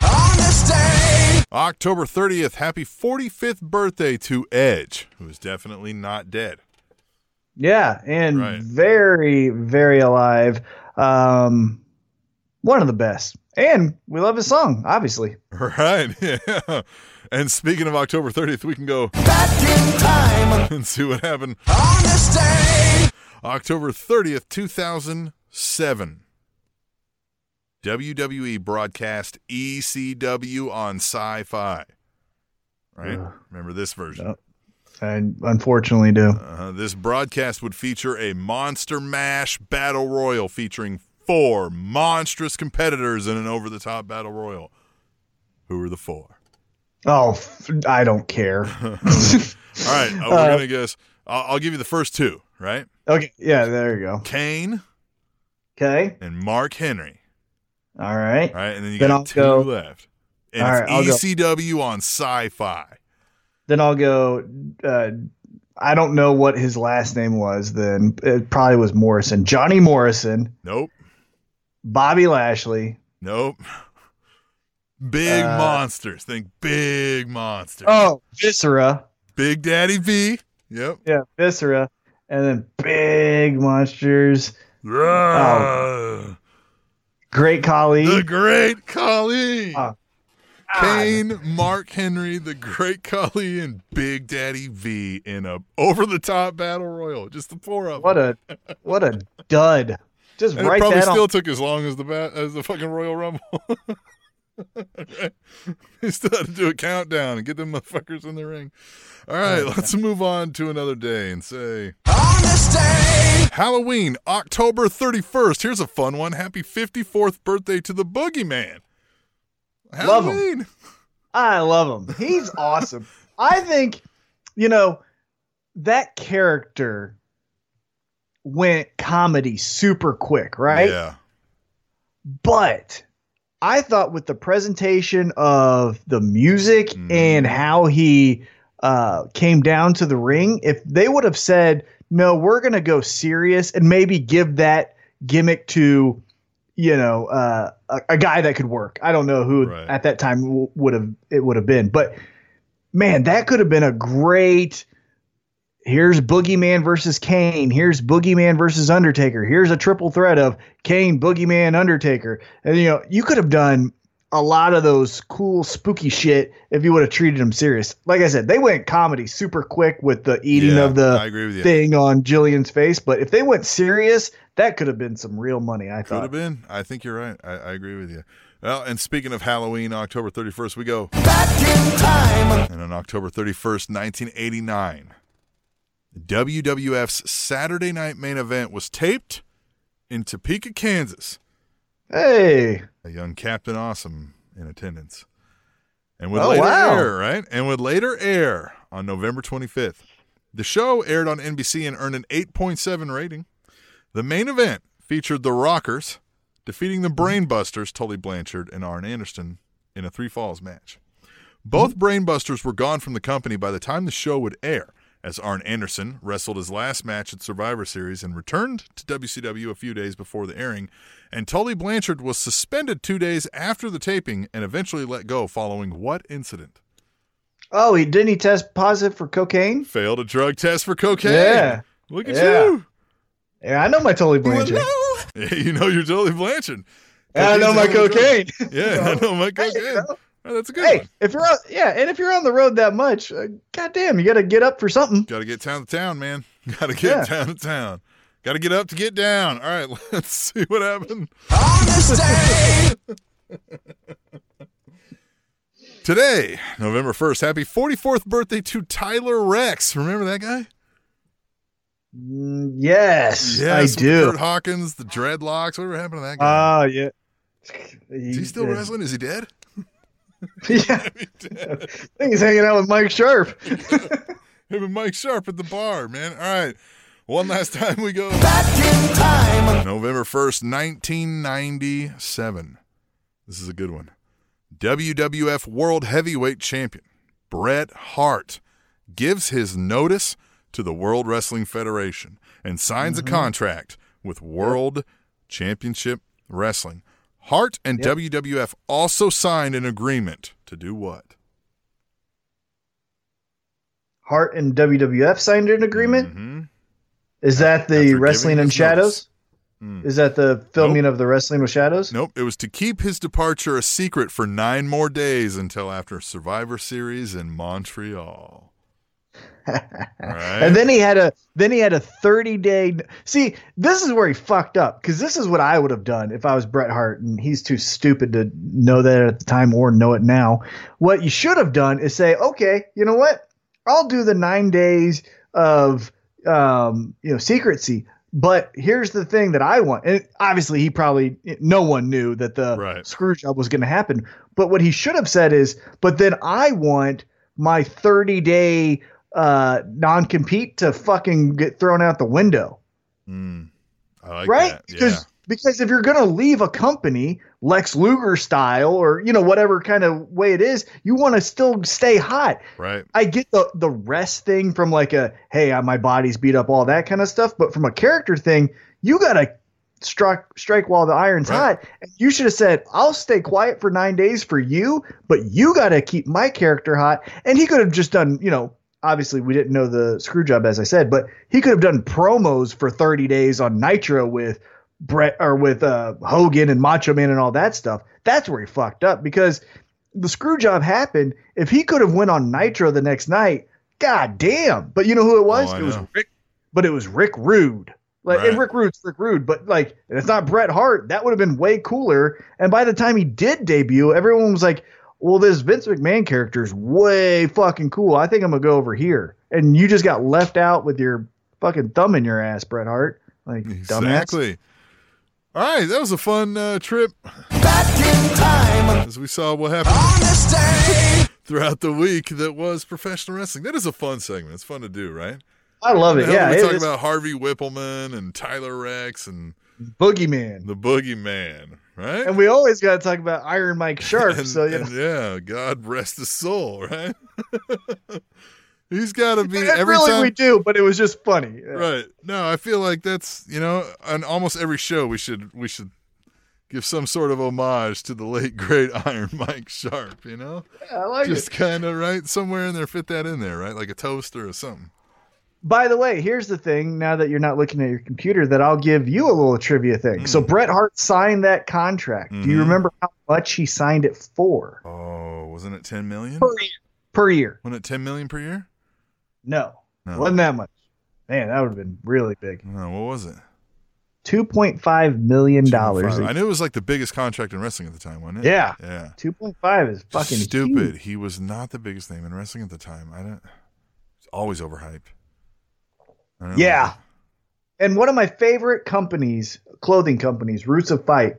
Speaker 4: On.
Speaker 3: October 30th, happy 45th birthday to Edge, who is definitely not dead.
Speaker 2: Yeah, and
Speaker 3: Right.
Speaker 2: very, very alive. Um, one of the best, and we love his song, obviously.
Speaker 3: Right. Yeah. And speaking of October 30th, we can go
Speaker 4: Back in time
Speaker 3: and see what happened.
Speaker 4: on this day.
Speaker 3: October 30th, 2007. WWE broadcast ECW on Sci Fi. Right?
Speaker 2: Ugh.
Speaker 3: Remember this version.
Speaker 2: Yep. I unfortunately do.
Speaker 3: Uh, this broadcast would feature a Monster Mash Battle Royal featuring four monstrous competitors in an over the top battle royal. Who were the four?
Speaker 2: Oh, I don't care.
Speaker 3: All right, uh, we're
Speaker 2: Uh,
Speaker 3: gonna guess. I'll, I'll give you the first two. Right,
Speaker 2: okay, yeah, there you go.
Speaker 3: Kane
Speaker 2: Okay,
Speaker 3: and Mark Henry.
Speaker 2: all right.
Speaker 3: Right, and then you
Speaker 2: Then
Speaker 3: got
Speaker 2: I'll
Speaker 3: 2
Speaker 2: go-
Speaker 3: left. and
Speaker 2: All right, I'll go.
Speaker 3: ECW on Sci-Fi.
Speaker 2: Then I'll go. Uh, I don't know what his last name was. Then it probably was Morrison. Johnny Morrison,
Speaker 3: Nope,
Speaker 2: Bobby Lashley.
Speaker 3: nope. Big
Speaker 2: Uh,
Speaker 3: monsters. Think big monsters.
Speaker 2: Oh, Viscera.
Speaker 3: Big Daddy V. Yep.
Speaker 2: Yeah, Viscera, and then big monsters.
Speaker 3: Ah,
Speaker 2: Great Khali.
Speaker 3: The Great Khali.
Speaker 2: Oh,
Speaker 3: Kane, Mark Henry, the Great Khali, and Big Daddy V in a over-the-top battle royal. Just the four of them.
Speaker 2: What a what a dud. Just
Speaker 3: And it
Speaker 2: write
Speaker 3: probably
Speaker 2: that
Speaker 3: still
Speaker 2: on.
Speaker 3: took as long as the bat as the fucking Royal Rumble. they still had to do a countdown and get them motherfuckers in the ring. All right, oh, let's move on to another day and say
Speaker 4: On this day,
Speaker 3: Halloween, October 31st. Here's a fun one. Happy 54th birthday to the Boogeyman.
Speaker 2: Love him.
Speaker 3: Halloween.
Speaker 2: I love him. He's awesome. I think, you know, that character went comedy super quick, right?
Speaker 3: Yeah.
Speaker 2: But I thought with the presentation of the music
Speaker 3: Mhm.
Speaker 2: and how he uh, came down to the ring, if they would have said, no, we're going to go serious and maybe give that gimmick to, you know, uh, a, a guy that could work. I don't know who
Speaker 3: Right.
Speaker 2: at that time w- would have it would have been, but man, that could have been a great. Here's Boogeyman versus Kane. Here's Boogeyman versus Undertaker. Here's a triple threat of Kane, Boogeyman, Undertaker. And you know, you could have done a lot of those cool spooky shit if you would have treated them serious. Like I said, they went comedy super quick with the eating
Speaker 3: Yeah,
Speaker 2: of the
Speaker 3: I agree with you.
Speaker 2: thing on Jillian's face, but if they went serious, that could have been some real money, I thought.
Speaker 3: Could
Speaker 2: thought.
Speaker 3: have been. I think you're right. I, I agree with you. Well, and speaking of Halloween, October 31st, we go.
Speaker 4: back in time.
Speaker 3: And on October 31st, 1989, WWF's Saturday night main event was taped in Topeka, Kansas.
Speaker 2: Hey.
Speaker 3: A young Captain Awesome in attendance. And would
Speaker 2: Oh,
Speaker 3: later
Speaker 2: wow.
Speaker 3: air, right? And would later air on November 25th. The show aired on NBC and earned an 8.7 rating. The main event featured the Rockers defeating the mm-hmm. Brainbusters, Tully Blanchard and Arn Anderson, in a three falls match. Both mm-hmm. Brainbusters were gone from the company by the time the show would air, as Arn Anderson wrestled his last match at Survivor Series and returned to WCW a few days before the airing, and Tully Blanchard was suspended two days after the taping and eventually let go following what incident?
Speaker 2: Oh, he didn't he test positive for cocaine?
Speaker 3: Failed a drug test for cocaine.
Speaker 2: Yeah.
Speaker 3: Look at
Speaker 2: Yeah.
Speaker 3: you.
Speaker 2: Yeah, I know my Tully Blanchard.
Speaker 3: Yeah, you know you're Tully Blanchard.
Speaker 2: I know my
Speaker 3: Cocaine's on the
Speaker 2: cocaine.
Speaker 3: drug. Yeah, I know my cocaine.
Speaker 2: You know.
Speaker 3: Oh, that's a good
Speaker 2: Hey,
Speaker 3: one.
Speaker 2: if you're on, yeah, and if you're on the road that much, uh, goddamn, you got to get up for something.
Speaker 3: Got to get town to town, man. Got to get
Speaker 2: Yeah.
Speaker 3: town to town. Got to get up to get down. All right, let's see what happened.
Speaker 4: On this day,
Speaker 3: Today, November 1st, happy 44th birthday to Tyler Reks. Remember that guy?
Speaker 2: Mm, yes, I do.
Speaker 3: Kurt Hawkins, the dreadlocks. Whatever happened to that guy?
Speaker 2: Oh, yeah.
Speaker 3: Is he still wrestling? Is he dead?
Speaker 2: Yeah, I think he's hanging out with Mike Sharpe.
Speaker 3: Him and Mike Sharpe at the bar, man. All right. One last time we go.
Speaker 4: back in time.
Speaker 3: November 1st, 1997. This is a good one. WWF World Heavyweight Champion Bret Hart gives his notice to the World Wrestling Federation and signs a mm-hmm. contract with World Championship Wrestling. Hart and
Speaker 2: Yep.
Speaker 3: WWF also signed an agreement to do what?
Speaker 2: Hart and WWF signed an agreement.
Speaker 3: Mhm.
Speaker 2: Is that the
Speaker 3: giving
Speaker 2: Wrestling in Shadows?
Speaker 3: Mm.
Speaker 2: Is that the filming of the Wrestling with Shadows?
Speaker 3: Nope, it was to keep his departure a secret for nine more days until after Survivor Series in Montreal. Right.
Speaker 2: And then he had a then he had a 30 day See, this is where he fucked up cuz this is what I would have done if I was Bret Hart and he's too stupid to know that at the time or know it now. What you should have done is say, "Okay, you know what? I'll do the 9 days of um, you know, secrecy, but here's the thing that I want." And obviously he probably no one knew that the
Speaker 3: Right.
Speaker 2: screw job was going to happen. But what he should have said is, "But then I want my 30 day uh, non compete to fucking get thrown out the window,
Speaker 3: Mm, I like
Speaker 2: right?
Speaker 3: that.
Speaker 2: Because. Because if you're going to leave a company, Lex Luger style, or you know whatever kind of way it is, you want to still stay hot.
Speaker 3: Right.
Speaker 2: I get the the rest thing from like a hey, uh, my body's beat up, all that kind of stuff. But from a character thing, you gotta strike strike while the iron's
Speaker 3: Right.
Speaker 2: hot. And you should have said, "I'll stay quiet for nine days for you, but you gotta keep my character hot." And he could have just done, you know. Obviously, we didn't know the screw job, as I said, but he could have done promos for 30 days on Nitro with Brett or with uh, Hogan and Macho Man and all that stuff. That's where he fucked up because the screw job happened. If he could have went on Nitro the next night, god damn. But you know who it was?
Speaker 3: Oh,
Speaker 2: it was. Rick. But it was Rick Rude. Like
Speaker 3: Right.
Speaker 2: and Rick Rude's Rick Rude, but like it's not Bret Hart. That would have been way cooler. And by the time he did debut, everyone was like, "Well, this Vince McMahon character is way fucking cool. I think I'm gonna go over here." And you just got left out with your fucking thumb in your ass, Bret Hart. Like dumbass.
Speaker 3: Exactly. All right, that was a fun uh, trip
Speaker 4: Back in time
Speaker 3: as we saw what happened
Speaker 4: on this day.
Speaker 3: throughout the week that was professional wrestling. That is a fun segment. It's fun to do, right?
Speaker 2: I love it. Yeah,
Speaker 3: we
Speaker 2: it
Speaker 3: talk
Speaker 2: was
Speaker 3: about Harvey Wippleman and Tyler Reks and
Speaker 2: Boogeyman.
Speaker 3: the Boogeyman, right?
Speaker 2: And we always got to talk about Iron Mike Sharpe.
Speaker 3: and,
Speaker 2: so you know,
Speaker 3: yeah, God rest his soul, right? He's got to be
Speaker 2: And
Speaker 3: every
Speaker 2: really
Speaker 3: time.
Speaker 2: we do, but it was just funny.
Speaker 3: right? No, I feel like that's you know, on almost every show we should we should give some sort of homage to the late great Iron Mike Sharpe. You know,
Speaker 2: Yeah, I like
Speaker 3: just kind of right somewhere in there, fit that in there, right? Like a toaster or something.
Speaker 2: By the way, here's the thing. Now that you're not looking at your computer, that I'll give you a little trivia thing. So Bret Hart signed that contract. Do you
Speaker 3: Mhm.
Speaker 2: remember how much he signed it for
Speaker 3: Oh, wasn't it ten million?
Speaker 2: per year? Per year?
Speaker 3: Wasn't it ten million per year?
Speaker 2: No,
Speaker 3: No.
Speaker 2: wasn't that much. Man, that would have been really big.
Speaker 3: No, what was it?
Speaker 2: Two point five million dollars.
Speaker 3: I knew it was like the biggest contract in wrestling at the time, wasn't it?
Speaker 2: Yeah,
Speaker 3: Yeah.
Speaker 2: two point five is fucking
Speaker 3: stupid.
Speaker 2: huge.
Speaker 3: He was not the biggest name in wrestling at the time. I don't. It's always overhyped. I don't
Speaker 2: Yeah.
Speaker 3: know.
Speaker 2: and one of my favorite companies, clothing companies, Roots of Fight,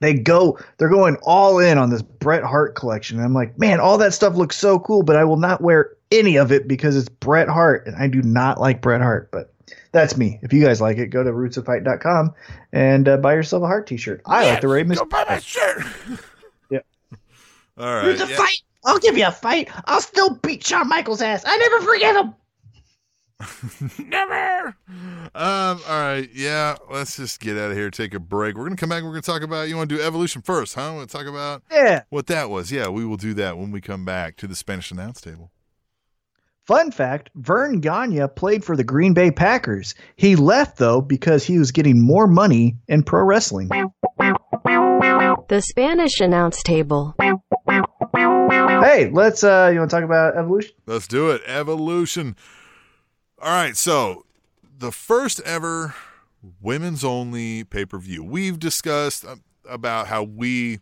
Speaker 2: they go, they're going all in on this Bret Hart collection. And I'm like, man, all that stuff looks so cool, but I will not wear any of it because it's Bret Hart, and I do not like Bret Hart. But that's me. If you guys like it, go to rootsoffight.com and uh, buy yourself a Hart T-shirt. I like the Ray
Speaker 3: Go
Speaker 2: Mysterio.
Speaker 3: buy that shirt.
Speaker 2: Yeah.
Speaker 3: All right.
Speaker 2: Roots of. Fight. I'll give you a fight. I'll still beat Shawn Michaels' ass. I never forget him.
Speaker 3: Never. Um. All right. Yeah. Let's just get out of here. Take a break. We're gonna come back. We're gonna talk about. You want to do evolution first, huh? Want to talk about
Speaker 2: Yeah.
Speaker 3: what that was? Yeah. We will do that when we come back to the Spanish announce table.
Speaker 2: Fun fact Verne Gagne played for the Green Bay Packers. He left, though, because he was getting more money in pro wrestling.
Speaker 1: The Spanish announce table.
Speaker 2: Hey, let's, uh, you want to talk about evolution?
Speaker 3: Let's do it. Evolution. All right. So, the first ever women's only pay per view. We've discussed uh, about how we,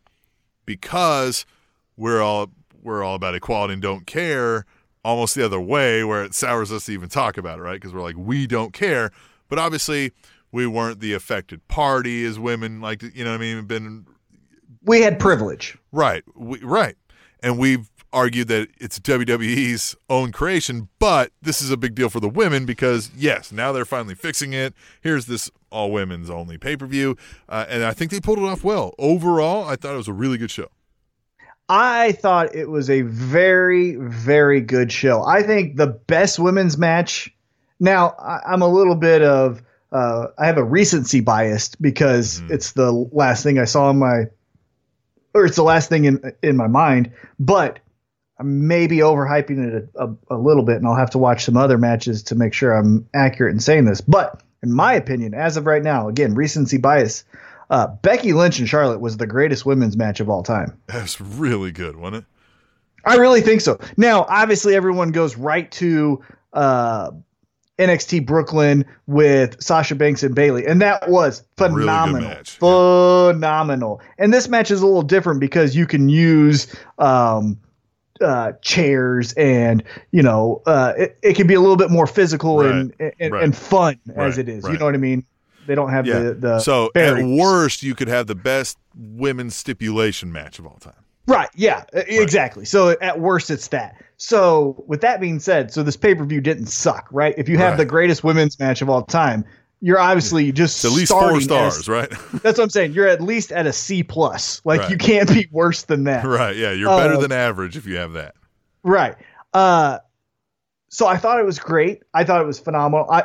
Speaker 3: because we're all we're all about equality and don't care, almost the other way, where it sours us to even talk about it, right? Because we're like we don't care, but obviously we weren't the affected party as women. Like you know, what I mean, been
Speaker 2: We had privilege.
Speaker 3: Right, we, right, and we've argued that it's WWE's own creation, but this is a big deal for the women because yes, now they're finally fixing it. Here's this all women's only pay per view, uh, and I think they pulled it off well. Overall, I thought it was a really good show.
Speaker 2: I thought it was a very, very good show. I think the best women's match. Now, I, I'm a little bit of, uh, I have a recency biased because
Speaker 3: Mhm.
Speaker 2: it's the last thing I saw in my, or it's the last thing in in my mind. But I'm maybe overhyping it a, a, a little bit, and I'll have to watch some other matches to make sure I'm accurate in saying this. But in my opinion, as of right now, again, recency bias. Uh, Becky Lynch and Charlotte was the greatest women's match of all time.
Speaker 3: That was really good, wasn't it?
Speaker 2: I really think so. Now, obviously, everyone goes right to uh, NXT Brooklyn with Sasha Banks and Bayley, and that was
Speaker 3: Really
Speaker 2: phenomenal.
Speaker 3: match.
Speaker 2: Phenomenal. And this match is a little different because you can use um, uh, chairs, and you know, uh, it, it can be a little bit more physical and and,
Speaker 3: right.
Speaker 2: and fun
Speaker 3: Right,
Speaker 2: as it is.
Speaker 3: right.
Speaker 2: You know what I mean? They don't have
Speaker 3: Yeah.
Speaker 2: the the
Speaker 3: so at worst, you could have the best women's stipulation match of all time.
Speaker 2: Right. Yeah. Exactly. So at worst, it's that. So with that being said, so this pay per view didn't suck, right? If you have
Speaker 3: Right.
Speaker 2: the greatest women's match of all time, you're obviously just
Speaker 3: It's at least four
Speaker 2: a-
Speaker 3: stars, right?
Speaker 2: that's what I'm saying. You're at least at a C plus. Like
Speaker 3: Right.
Speaker 2: you can't be worse than that.
Speaker 3: right. Yeah, you're better
Speaker 2: Uh,
Speaker 3: than average if you have that.
Speaker 2: Right. Uh, so I thought it was great. I thought it was phenomenal. I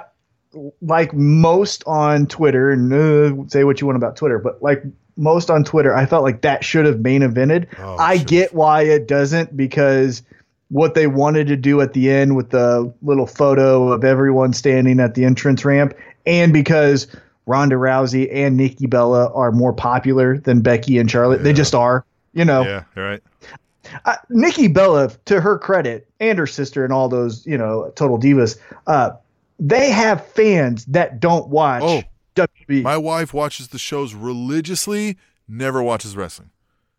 Speaker 2: like most on Twitter, and uh, say what you want about Twitter, but like most on Twitter, I felt like that should have main evented.
Speaker 3: Oh,
Speaker 2: I
Speaker 3: should've.
Speaker 2: get why it doesn't because what they wanted to do at the end with the little photo of everyone standing at the entrance ramp, and because Ronda Rousey and Nikki Bella are more popular than Becky and Charlotte. They just are. You know,
Speaker 3: Yeah, right.
Speaker 2: uh, Nikki Bella, to her credit, and her sister, and all those, you know, total divas, uh, they have fans that don't watch
Speaker 3: Oh,
Speaker 2: WWE.
Speaker 3: My wife watches the shows religiously, never watches wrestling.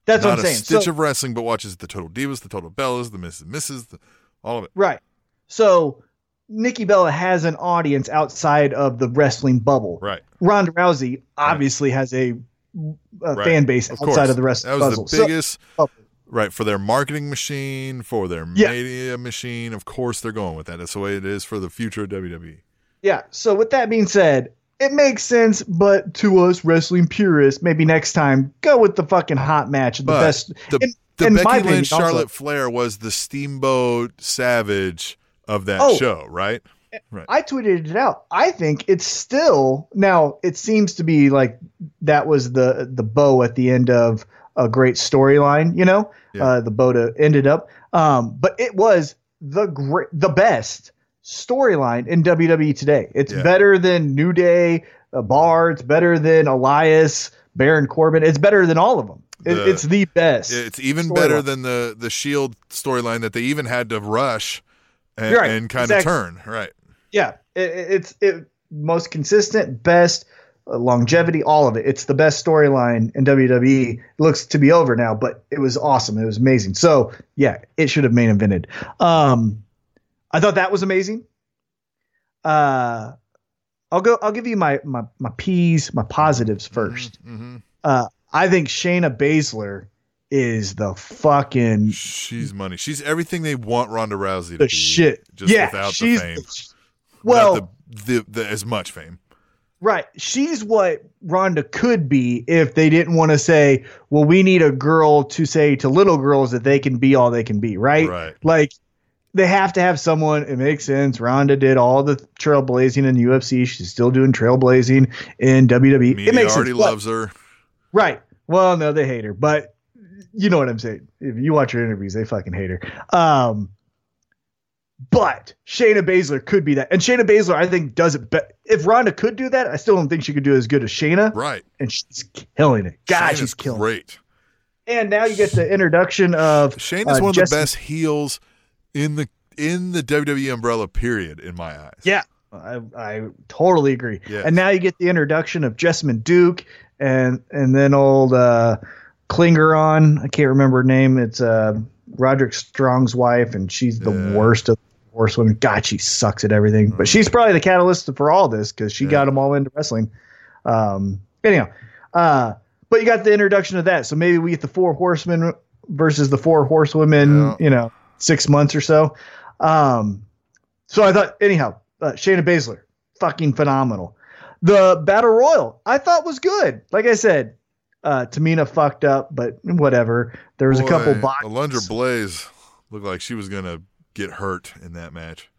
Speaker 2: That's
Speaker 3: Not
Speaker 2: what I'm
Speaker 3: a
Speaker 2: saying.
Speaker 3: stitch
Speaker 2: So-
Speaker 3: of wrestling, but watches the Total Divas, the Total Bellas, the Mrs. Mrs., the, all of it.
Speaker 2: right. So Nikki Bella has an audience outside of the wrestling bubble.
Speaker 3: Right.
Speaker 2: Ronda Rousey obviously has a, a
Speaker 3: Right.
Speaker 2: fan base
Speaker 3: Of
Speaker 2: outside
Speaker 3: course.
Speaker 2: of the wrestling bubble.
Speaker 3: That was
Speaker 2: puzzle.
Speaker 3: the biggest,
Speaker 2: oh,
Speaker 3: right, for their marketing machine, for their
Speaker 2: Yeah.
Speaker 3: media machine. Of course, they're going with that. That's the way it is for the future of WWE.
Speaker 2: Yeah. So with that being said, it makes sense, but to us wrestling purists, maybe next time go with the fucking hot match, the
Speaker 3: But
Speaker 2: best.
Speaker 3: the,
Speaker 2: in-
Speaker 3: the
Speaker 2: my
Speaker 3: Becky Lynch Charlotte Flair was the Steamboat Savage of that
Speaker 2: Oh.
Speaker 3: show, right?
Speaker 2: I tweeted it out. I think it's still now. It seems to be like that was the the bow at the end of a great storyline. You know,
Speaker 3: Yeah.
Speaker 2: uh, the bow to ended up. Um, but it was the great, the best storyline in WWE today. It's
Speaker 3: Yeah.
Speaker 2: better than New Day, uh, Bar. It's better than Elias, Baron Corbin. It's better than all of them. It,
Speaker 3: The-
Speaker 2: it's the best.
Speaker 3: It's even better than the the Shield storyline that they even had to rush and,
Speaker 2: Right,
Speaker 3: and kind
Speaker 2: exactly.
Speaker 3: of turn. Right.
Speaker 2: Yeah, it, it- it's it most consistent, best uh, longevity, all of it. It's the best storyline in WWE. It looks to be over now, but it was awesome. It was amazing. So yeah, it should have main evented. Um, I thought that was amazing. Uh, I'll go. I'll give you my my my P's, my positives 1st
Speaker 3: hmm
Speaker 2: Uh, I think Shayna Baszler is the fucking
Speaker 3: She's money. She's everything they want Ronda Rousey to
Speaker 2: the
Speaker 3: be.
Speaker 2: shit.
Speaker 3: Just
Speaker 2: yeah,
Speaker 3: without
Speaker 2: she's
Speaker 3: the fame.
Speaker 2: well.
Speaker 3: Without the, the, the as much fame.
Speaker 2: Right. She's what Ronda could be if they didn't want to say, well, we need a girl to say to little girls that they can be all they can be, right?
Speaker 3: Right.
Speaker 2: Like they have to have someone. It makes sense. Ronda did all the trailblazing in the UFC. She's still doing trailblazing in WWE.
Speaker 3: Media
Speaker 2: it makes
Speaker 3: already
Speaker 2: sense.
Speaker 3: Loves her.
Speaker 2: Right. Well, no, they hate her, but you know what I'm saying. If you watch her interviews, they fucking hate her. Um, but Shayna Baszler could be that, and Shayna Baszler, I think, does it. But if Ronda could do that, I still don't think she could do as good as Shayna,
Speaker 3: Right.
Speaker 2: and she's killing it. God,
Speaker 3: Shayna's
Speaker 2: she's killing. it.
Speaker 3: great.
Speaker 2: And now you get the introduction of
Speaker 3: Shayna's
Speaker 2: uh,
Speaker 3: one of the best heels in the in the WWE umbrella. Period. In my eyes.
Speaker 2: Yeah, I, I totally agree.
Speaker 3: Yes.
Speaker 2: And now you get the introduction of Jessamyn Duke and and then old uh, Klingeron. I can't remember her name. It's uh, Roderick Strong's wife, and she's the
Speaker 3: Yeah.
Speaker 2: worst of the horsewomen. God, she sucks at everything. But she's probably the catalyst for all this because she
Speaker 3: Yeah.
Speaker 2: got them all into wrestling. Um, anyhow, uh, but you got the introduction of that, so maybe we get the four horsemen versus the four horsewomen.
Speaker 3: Yeah.
Speaker 2: You know, six months or so. Um, so I thought, anyhow, uh, Shayna Baszler, fucking phenomenal. The battle royal, I thought was good. Like I said, uh, Tamina fucked up, but whatever. There was a couple
Speaker 3: Boy,
Speaker 2: boxes.
Speaker 3: Alundra Blaze looked like she was gonna get hurt in that match.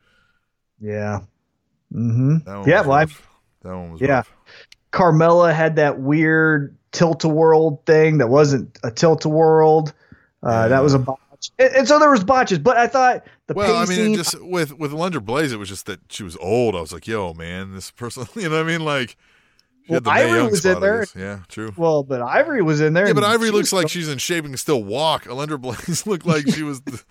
Speaker 2: Yeah. Mm-hmm.
Speaker 3: That one
Speaker 2: Yeah. Well, I,
Speaker 3: that one was
Speaker 2: yeah.
Speaker 3: rough.
Speaker 2: Carmella had that weird tilt a world thing that wasn't a tilt a world. Uh,
Speaker 3: Yeah.
Speaker 2: That was a botch. And, and so there was botches, but I thought the
Speaker 3: Well, I mean, it just with with Alundra Blaze, it was just that she was old. I was like, yo, man, this person, you know what I mean? Like, she had the
Speaker 2: Well, Ivory was in there.
Speaker 3: Yeah, true.
Speaker 2: well, but Ivory was in there.
Speaker 3: Yeah, but Ivory looks like she's in shape and can still walk. Alundra Blaze looked like she was, the,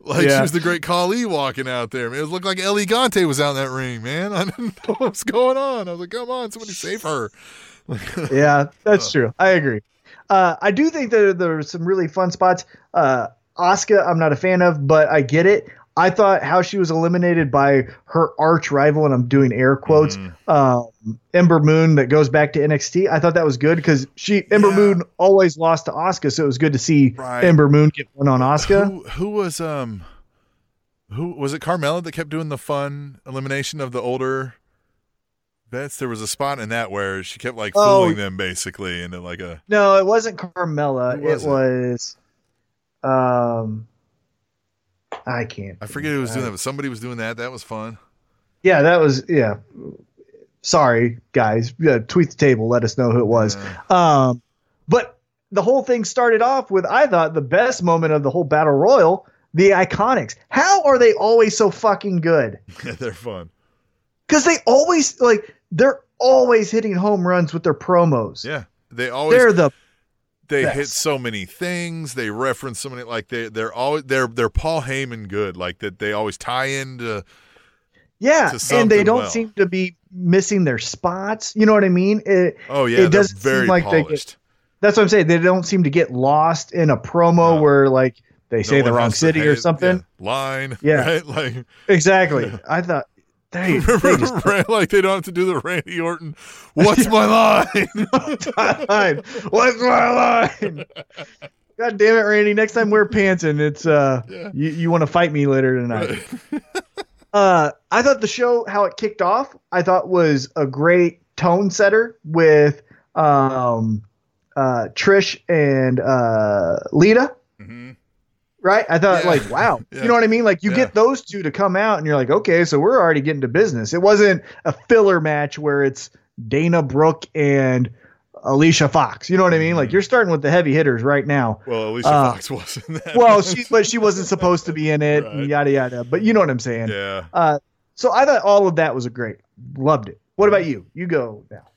Speaker 3: like she was the great Khali walking out there. It looked like El Gigante was out in that ring. Man, I didn't know what was going on. I was like, come on, somebody save her.
Speaker 2: yeah,
Speaker 3: Uh.
Speaker 2: that's true. I agree. Uh, I do think that there were some really fun spots. Uh, Asuka, I'm not a fan of, but I get it. I thought how she was eliminated by her arch rival, and I'm doing air quotes,
Speaker 3: Mm-hmm.
Speaker 2: um, Ember Moon, that goes back to NXT. I thought that was good because she Ember
Speaker 3: Yeah.
Speaker 2: Moon always lost to Asuka, so it was good to see
Speaker 3: Right.
Speaker 2: Ember Moon get one on Asuka.
Speaker 3: Who, who was um, who was it? Carmella that kept doing the fun elimination of the older Bets there was a spot in that where she kept like
Speaker 2: Oh.
Speaker 3: fooling them basically into like a
Speaker 2: No, it wasn't Carmella.
Speaker 3: Was
Speaker 2: it
Speaker 3: it?
Speaker 2: was um I can't.
Speaker 3: I forget who was doing that, but somebody was doing that. That was fun.
Speaker 2: Yeah, that was yeah. Sorry, guys. Yeah, tweet the table. Let us know who it was.
Speaker 3: Yeah.
Speaker 2: Um, but the whole thing started off with I thought the best moment of the whole battle royal, the Iconics. How are they always so fucking good?
Speaker 3: They're fun.
Speaker 2: Because they always like they're always hitting home runs with their promos.
Speaker 3: Yeah. They always
Speaker 2: They're the
Speaker 3: they hit so many things. They reference so many like they they're always they're they're Paul Heyman good. Like that they always tie into
Speaker 2: yeah, and they don't
Speaker 3: well.
Speaker 2: seem to be missing their spots. You know what I mean? It,
Speaker 3: oh yeah,
Speaker 2: It doesn't
Speaker 3: very
Speaker 2: seem like they get- that's what I'm saying. They don't seem to get lost in a promo
Speaker 3: No.
Speaker 2: where like they
Speaker 3: No
Speaker 2: say the wrong city or something.
Speaker 3: yeah, line.
Speaker 2: Yeah.
Speaker 3: Right? Like
Speaker 2: Exactly. I thought they, they
Speaker 3: remember
Speaker 2: just
Speaker 3: like they don't have to do the Randy Orton. What's my line?
Speaker 2: my line. What's my line? God damn it, Randy! Next time wear pants and it's uh,
Speaker 3: Yeah.
Speaker 2: you, you want to fight me later tonight. uh, I thought the show how it kicked off, I thought was a great tone setter with um, uh, Trish and uh, Lita.
Speaker 3: Mhm.
Speaker 2: Right? I thought
Speaker 3: Yeah.
Speaker 2: like, wow.
Speaker 3: Yeah.
Speaker 2: You know what I mean? Like you
Speaker 3: Yeah.
Speaker 2: get those two to come out and you're like, okay, so we're already getting to business. It wasn't a filler match where it's Dana Brooke and Alicia Fox. You know what I mean?
Speaker 3: Mm-hmm.
Speaker 2: Like you're starting with the heavy hitters right now.
Speaker 3: Well, Alicia
Speaker 2: Uh,
Speaker 3: Fox wasn't that.
Speaker 2: Well, she but she wasn't supposed to be in it,
Speaker 3: Right.
Speaker 2: yada yada. But you know what I'm saying.
Speaker 3: yeah.
Speaker 2: Uh, so I thought all of that was a great. Loved it. What about you? You go now.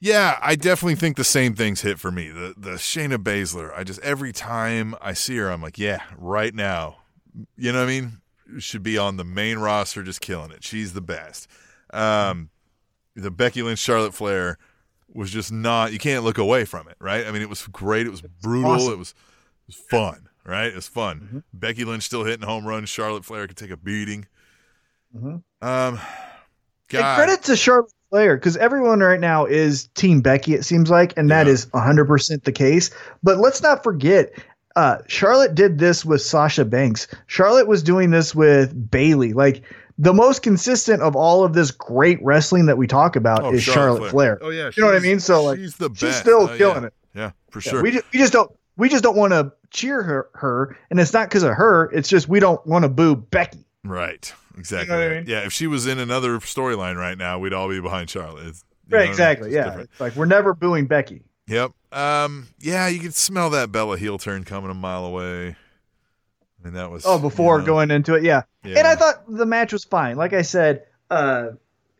Speaker 3: Yeah, I definitely think the same things hit for me. The the Shayna Baszler. I just every time I see her, I'm like, yeah, right now. You know what I mean? Should be on the main roster, just killing it. She's the best. Um, the Becky Lynch Charlotte Flair was just not. You can't look away from it, right? I mean, it was great. It was brutal.
Speaker 2: awesome.
Speaker 3: It was it was fun, right? It was fun. Becky Lynch still hitting home runs. Charlotte Flair could take a beating.
Speaker 2: Mhm.
Speaker 3: Um,
Speaker 2: And
Speaker 3: God,
Speaker 2: credit to Charlotte Flair because everyone right now is Team Becky. It seems like, and that
Speaker 3: Yeah.
Speaker 2: is 100 percent the case. But let's not forget. Uh, Charlotte did this with Sasha Banks. Charlotte was doing this with Bayley. Like the most consistent of all of this great wrestling that we talk about
Speaker 3: Oh,
Speaker 2: is Charlotte, Flair.
Speaker 3: Oh yeah,
Speaker 2: You know what I mean? So, like,
Speaker 3: she's the.
Speaker 2: She's still
Speaker 3: yeah.
Speaker 2: killing it.
Speaker 3: Yeah, for
Speaker 2: Yeah,
Speaker 3: sure.
Speaker 2: We just, we just don't we just don't want to cheer her, her, and it's not because of her. It's just we don't want to boo Becky.
Speaker 3: Right. Exactly.
Speaker 2: what I
Speaker 3: right.
Speaker 2: mean?
Speaker 3: Yeah, if she was in another storyline right now, we'd all be behind Charlotte. It's, you know I mean?
Speaker 2: exactly. Yeah, like we're never booing Becky.
Speaker 3: Yep. Um. Yeah, you could smell that Bella heel turn coming a mile away. I mean, that was.
Speaker 2: Oh, before
Speaker 3: you know,
Speaker 2: going into it, yeah.
Speaker 3: Yeah.
Speaker 2: And I thought the match was fine. Like I said, uh,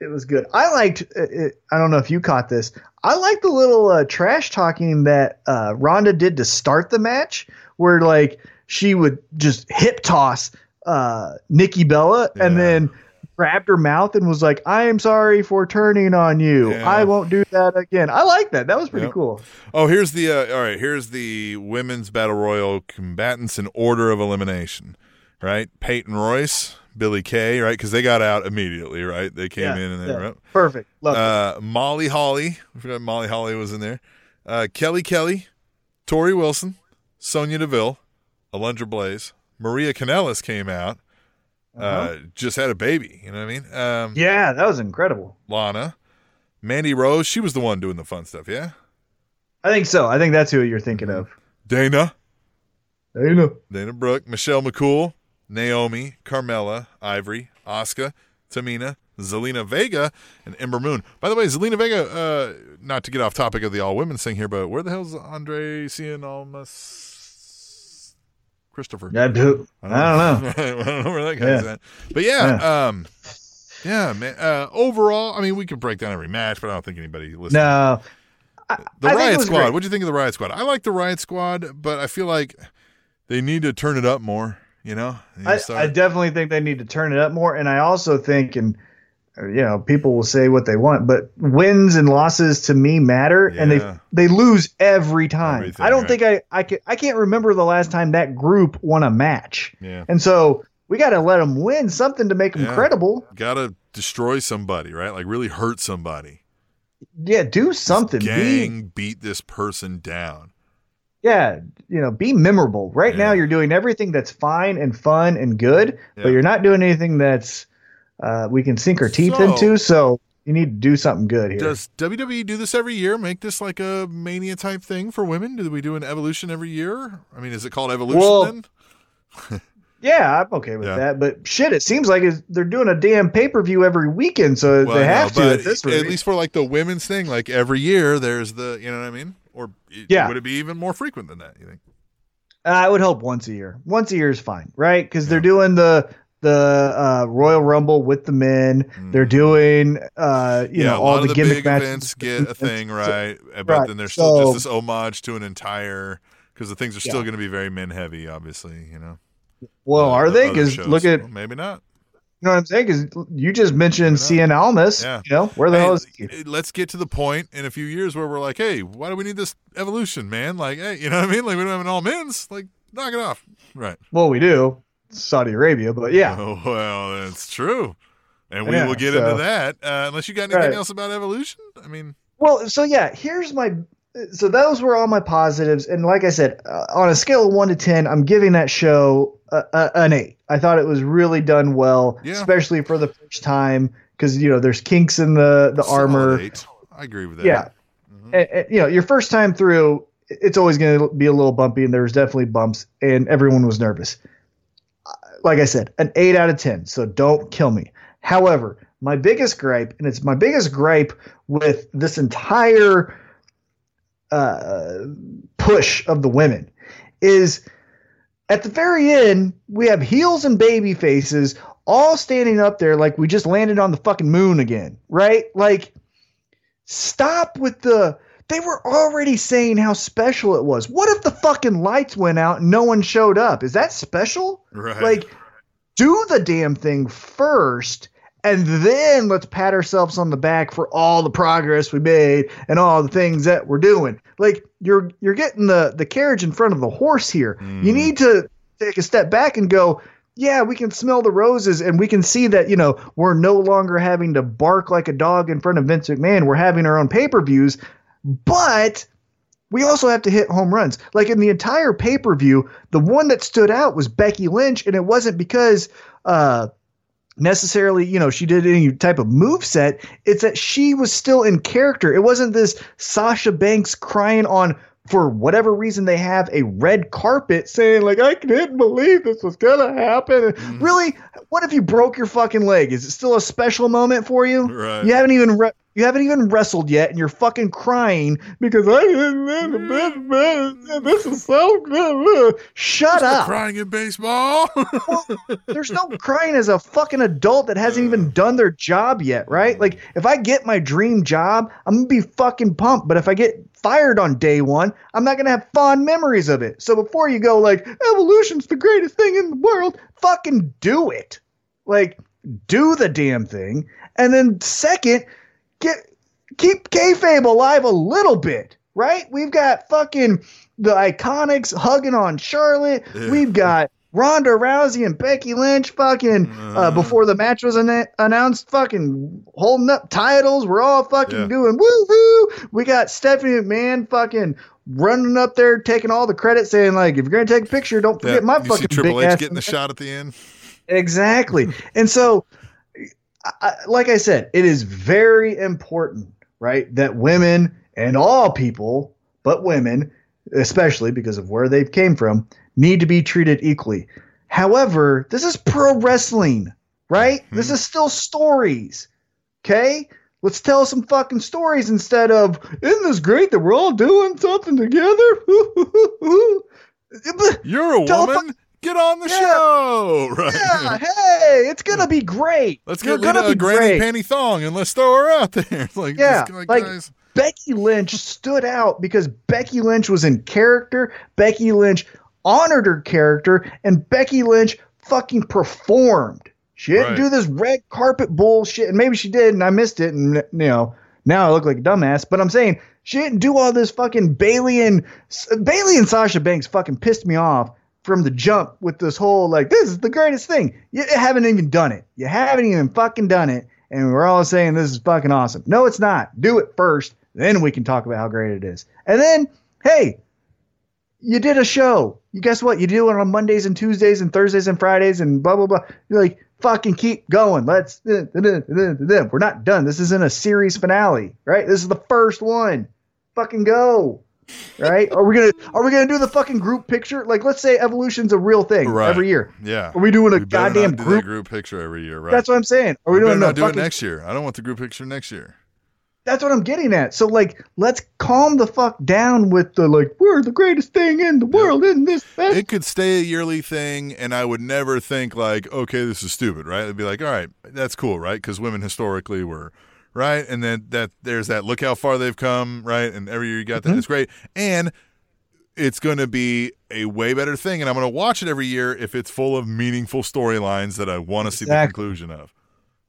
Speaker 2: it was good. I liked. uh, It, I don't know if you caught this. I liked the little uh, trash talking that uh, Ronda did to start the match, where like she would just hip toss uh, Nikki Bella and then grabbed her mouth and was like, "I am sorry for turning on you.
Speaker 3: Yeah.
Speaker 2: I won't do that again." I like that. That was pretty
Speaker 3: Yep.
Speaker 2: cool.
Speaker 3: Oh, here's the. Uh, all right, here's the women's battle royal combatants in order of elimination. Right, Peyton Royce, Billie Kay, right, because they got out immediately. Right, they came
Speaker 2: Yeah,
Speaker 3: in and they
Speaker 2: yeah.
Speaker 3: were up.
Speaker 2: Perfect.
Speaker 3: Uh, Molly Holly. I forgot Molly Holly was in there. Uh, Kelly Kelly, Torrie Wilson, Sonya Deville, Alundra Blaze, Maria Kanellis came out. uh
Speaker 2: Uh-huh.
Speaker 3: just had a baby. You know what I mean? Um,
Speaker 2: Yeah, that was incredible.
Speaker 3: Lana, Mandy Rose. She was the one doing the fun stuff. Yeah.
Speaker 2: I think so. I think that's who you're thinking of.
Speaker 3: Dana,
Speaker 2: know.
Speaker 3: Dana Brooke, Michelle McCool, Naomi, Carmella, Ivory, Asuka, Tamina, Zelina Vega, and Ember Moon. By the way, Zelina Vega, uh, not to get off topic of the all women's thing here, but where the hell's Andre Cien Almas Christopher?
Speaker 2: I do, I don't, know.
Speaker 3: I don't know where that guy's
Speaker 2: Yeah.
Speaker 3: at. But yeah, um, yeah, man. Uh, overall, I mean, we could break down every match, but I don't think anybody listening.
Speaker 2: No.
Speaker 3: The
Speaker 2: I think
Speaker 3: Riot Squad.
Speaker 2: great.
Speaker 3: What do you think of the Riot Squad? I like the Riot Squad, but I feel like they need to turn it up more. You know,
Speaker 2: I, I definitely think they need to turn it up more. And I also think, and you know, people will say what they want, but wins and losses to me matter, and they they lose every time.
Speaker 3: Everything,
Speaker 2: I don't
Speaker 3: right.
Speaker 2: think I I can I can't remember the last time that group won a match,
Speaker 3: yeah,
Speaker 2: and so we got to let them win something to make them
Speaker 3: Yeah.
Speaker 2: credible.
Speaker 3: gotta destroy somebody, right? Like really hurt somebody.
Speaker 2: Yeah, do something. Be,
Speaker 3: Gang beat this person down.
Speaker 2: yeah, you know, be memorable. Right
Speaker 3: Yeah.
Speaker 2: now, you're doing everything that's fine and fun and good,
Speaker 3: Yeah.
Speaker 2: but you're not doing anything that's uh, we can sink our teeth
Speaker 3: So-
Speaker 2: into. So You need to do something good here.
Speaker 3: Does WWE do this every year? Make this like a mania type thing for women? Do we do an evolution every year? I mean, is it called evolution
Speaker 2: Well,
Speaker 3: then?
Speaker 2: yeah, I'm okay with
Speaker 3: Yeah.
Speaker 2: that. But shit, it seems like it's, they're doing a damn pay per view every weekend, so
Speaker 3: Well,
Speaker 2: they
Speaker 3: I know,
Speaker 2: have to at this
Speaker 3: at least for like the women's thing, like every year there's the, you know what I mean? Or
Speaker 2: Yeah.
Speaker 3: would it be even more frequent than that? You think?
Speaker 2: I would hope once a year. Once a year is fine, right? Because they're doing the the uh, Royal Rumble with the men. They're doing uh, you
Speaker 3: Mm. yeah,
Speaker 2: know all the
Speaker 3: the
Speaker 2: gimmick matches.
Speaker 3: events get a thing, right? But
Speaker 2: right,
Speaker 3: then there's still
Speaker 2: so-
Speaker 3: just this homage to an entire because the things are still
Speaker 2: Yeah.
Speaker 3: going to be very men heavy, obviously. You know.
Speaker 2: Well,
Speaker 3: Uh,
Speaker 2: are
Speaker 3: the
Speaker 2: they? Because look at
Speaker 3: Well, maybe not.
Speaker 2: you know what I'm saying? Because you just mentioned Cien Almas.
Speaker 3: Yeah.
Speaker 2: You know where the
Speaker 3: Hey,
Speaker 2: hell is he?
Speaker 3: eh, let's get to the point in a few years where we're like, hey, why do we need this evolution, man? Like, hey, you know what I mean? Like, we don't have an all men's. Like, knock it off. Right.
Speaker 2: Well, we do Saudi Arabia, but yeah.
Speaker 3: Oh, well, that's true. And we
Speaker 2: Yeah,
Speaker 3: will get
Speaker 2: so-
Speaker 3: into that. Uh, unless you got anything
Speaker 2: Right.
Speaker 3: else about evolution? I mean,
Speaker 2: Well, so yeah, here's my. So those were all my positives, and like I said, uh, on a scale of one to ten, I'm giving that show a, a, an eight. I thought it was really done well,
Speaker 3: Yeah.
Speaker 2: especially for the first time, because you know there's kinks in the the
Speaker 3: solid
Speaker 2: armor.
Speaker 3: eight. I agree with that.
Speaker 2: Yeah, And- and, you know your first time through, it's always going to be a little bumpy, and there's definitely bumps, and everyone was nervous. Like I said, an eight out of ten. So don't kill me. However, my biggest gripe, and it's my biggest gripe with this entire uh, push of the women, is at the very end we have heels and baby faces all standing up there like we just landed on the fucking moon again, right? Like stop with the they were already saying how special it was. What if the fucking lights went out and no one showed up? Is that special?
Speaker 3: Right.
Speaker 2: Like do the damn thing first and then let's pat ourselves on the back for all the progress we made and all the things that we're doing. Like you're you're getting the the carriage in front of the horse here. You mm. need to take a step back and go, yeah, we can smell the roses and we can see that, you know, we're no longer having to bark like a dog in front of Vince McMahon. We're having our own pay-per-views, but we also have to hit home runs. Like in the entire pay-per-view, the one that stood out was Becky Lynch and it wasn't because uh necessarily, you know, she did any type of move set. It's that she was still in character. It wasn't this Sasha Banks crying on for whatever reason they have a red carpet saying like I didn't believe this was gonna happen. Really, what if you broke your fucking leg? Is it still a special moment for you?
Speaker 3: Right.
Speaker 2: You haven't even re- you haven't even wrestled yet, and you're fucking crying because I didn't. this is so good. Shut
Speaker 3: Stop
Speaker 2: up.
Speaker 3: crying in baseball.
Speaker 2: There's no crying as a fucking adult that hasn't even done their job yet, right? Like if I get my dream job, I'm gonna be fucking pumped. But if I get fired on day one, I'm not gonna have fond memories of it. So before you go like evolution's the greatest thing in the world, fucking do it. Like do the damn thing, and then second, get keep kayfabe alive a little bit, right? We've got fucking the Iconics hugging on Charlotte.
Speaker 3: Yeah.
Speaker 2: We've got Ronda Rousey and Becky Lynch fucking uh, before the match was anna- announced, fucking holding up titles. We're all fucking
Speaker 3: Yeah.
Speaker 2: doing woohoo. We got Stephanie McMahon fucking running up there taking all the credit, saying like, if you're gonna take a picture, don't
Speaker 3: Yeah,
Speaker 2: forget my
Speaker 3: you see
Speaker 2: fucking
Speaker 3: Triple
Speaker 2: big
Speaker 3: H
Speaker 2: ass.
Speaker 3: getting the shot at the end.
Speaker 2: Exactly. and so, I, like I said, it is very important, right, that women and all people, but women, especially because of where they came from, need to be treated equally. However, this is pro wrestling, right? Mm-hmm. This is still stories. Okay? Let's tell some fucking stories instead of, isn't this great that we're all doing something together?
Speaker 3: You're a
Speaker 2: Tell a
Speaker 3: woman. Get on the
Speaker 2: Yeah.
Speaker 3: show. Right.
Speaker 2: yeah, hey, it's gonna be great.
Speaker 3: Let's
Speaker 2: You're
Speaker 3: get Lita
Speaker 2: gonna
Speaker 3: a
Speaker 2: be
Speaker 3: granny
Speaker 2: great.
Speaker 3: panty thong and let's throw her out there. Like,
Speaker 2: Yeah,
Speaker 3: just like,
Speaker 2: like-
Speaker 3: guys.
Speaker 2: Becky Lynch stood out because Becky Lynch was in character. Becky Lynch honored her character, and Becky Lynch fucking performed. She didn't
Speaker 3: Right.
Speaker 2: do this red carpet bullshit, and maybe she did, and I missed it, and you know now I look like a dumbass. But I'm saying she didn't do all this fucking Bayley and Bayley and Sasha Banks fucking pissed me off from the jump with this whole like this is the greatest thing. You haven't even done it. You haven't even fucking done it, and we're all saying this is fucking awesome. No, it's not. Do it first, then we can talk about how great it is. And then, hey, you did a show. You guess what? You do it on Mondays and Tuesdays and Thursdays and Fridays and blah blah blah. You're like, fucking keep going. Let's. We're not done. This isn't a series finale, right? This is the first one. Fucking go. Right? are we gonna Are we gonna do the fucking group picture? Like, let's say evolution's a real thing
Speaker 3: Right.
Speaker 2: every year.
Speaker 3: Yeah.
Speaker 2: Are we doing a
Speaker 3: We
Speaker 2: goddamn
Speaker 3: do
Speaker 2: group?
Speaker 3: group picture every year, right?
Speaker 2: That's what I'm saying. Are we,
Speaker 3: we
Speaker 2: doing
Speaker 3: not do it next year. I don't want the group picture next year.
Speaker 2: That's what I'm getting at. So like, let's calm the fuck down with the like, we're the greatest thing in the world, isn't this? best?
Speaker 3: It could stay a yearly thing, and I would never think like, okay, this is stupid, right? It'd be like, all right, that's cool, right? Because women historically were right, and then that there's that. Look how far they've come, right? And every year you got that.
Speaker 2: Mm-hmm.
Speaker 3: It's great, and it's going to be a way better thing, and I'm going to watch it every year if it's full of meaningful storylines that I want to see the conclusion of.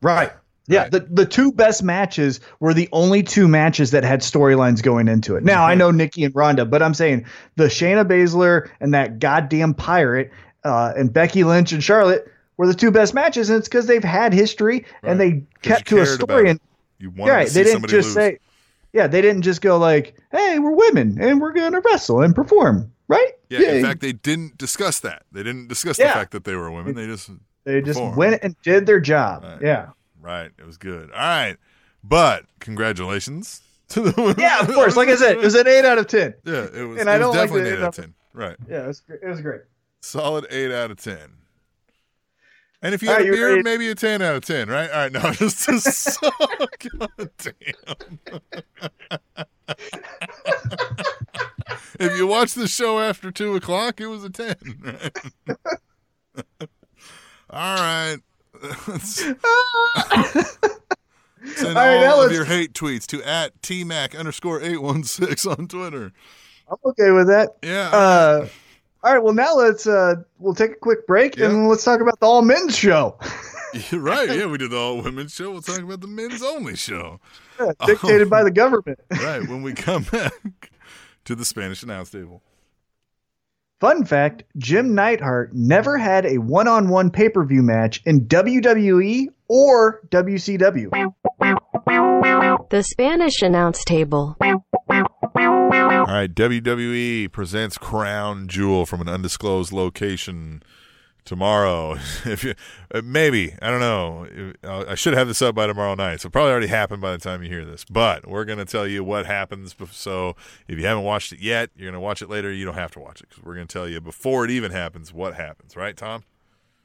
Speaker 2: Right. Yeah,
Speaker 3: Right.
Speaker 2: the the two best matches were the only two matches that had storylines going into it. Now I know Nikki and Ronda, but I'm saying the Shayna Baszler and that goddamn pirate uh, and Becky Lynch and Charlotte were the two best matches, and it's because they've had history and they kept to a story. And
Speaker 3: You wanted
Speaker 2: yeah,
Speaker 3: to
Speaker 2: they didn't
Speaker 3: somebody
Speaker 2: just
Speaker 3: lose.
Speaker 2: say, yeah, they didn't just go like, hey, we're women and we're gonna wrestle and perform, right?
Speaker 3: Yeah, in fact, they didn't discuss that. They didn't discuss the fact that they were women. They just
Speaker 2: they just
Speaker 3: performed.
Speaker 2: went and did their job.
Speaker 3: Right.
Speaker 2: Yeah.
Speaker 3: Right. It was good. All right. But congratulations to the women.
Speaker 2: Yeah, of course. Like I said, it was an eight out of ten.
Speaker 3: yeah, it was,
Speaker 2: and
Speaker 3: it
Speaker 2: I
Speaker 3: was
Speaker 2: don't like
Speaker 3: definitely
Speaker 2: the-
Speaker 3: an 8 out of 10. Right.
Speaker 2: Yeah, it was, gr- it was great.
Speaker 3: Solid 8 out of 10. And if you
Speaker 2: All
Speaker 3: had
Speaker 2: right,
Speaker 3: a
Speaker 2: you
Speaker 3: beer, maybe a 10 out of 10, right? All right. No, just, just God damn. if you watch the show after 2 o'clock, it was a 10, right? All right. Send
Speaker 2: All
Speaker 3: all,
Speaker 2: right, now
Speaker 3: of
Speaker 2: let's-
Speaker 3: your hate tweets to at tmac underscore 816 on Twitter.
Speaker 2: I'm okay with that.
Speaker 3: Yeah.
Speaker 2: Uh, all right, well now let's uh, we'll take a quick break
Speaker 3: Yeah.
Speaker 2: and let's talk about the all men's show,
Speaker 3: You're right. Yeah, we did the all women's show. We'll talk about the men's only show.
Speaker 2: dictated by the government.
Speaker 3: Right. When we come back to the Spanish announce table.
Speaker 2: Fun fact: Jim Neidhart never had a one-on-one pay-per-view match in WWE or WCW.
Speaker 1: The Spanish announce table.
Speaker 3: All right. WWE presents Crown Jewel from an undisclosed location tomorrow. if you, uh, maybe I don't know. Uh, I should have this up by tomorrow night. So it probably already happened by the time you hear this. But we're gonna tell you what happens. So if you haven't watched it yet, you're gonna watch it later. You don't have to watch it because we're gonna tell you before it even happens what happens. Right, Tom?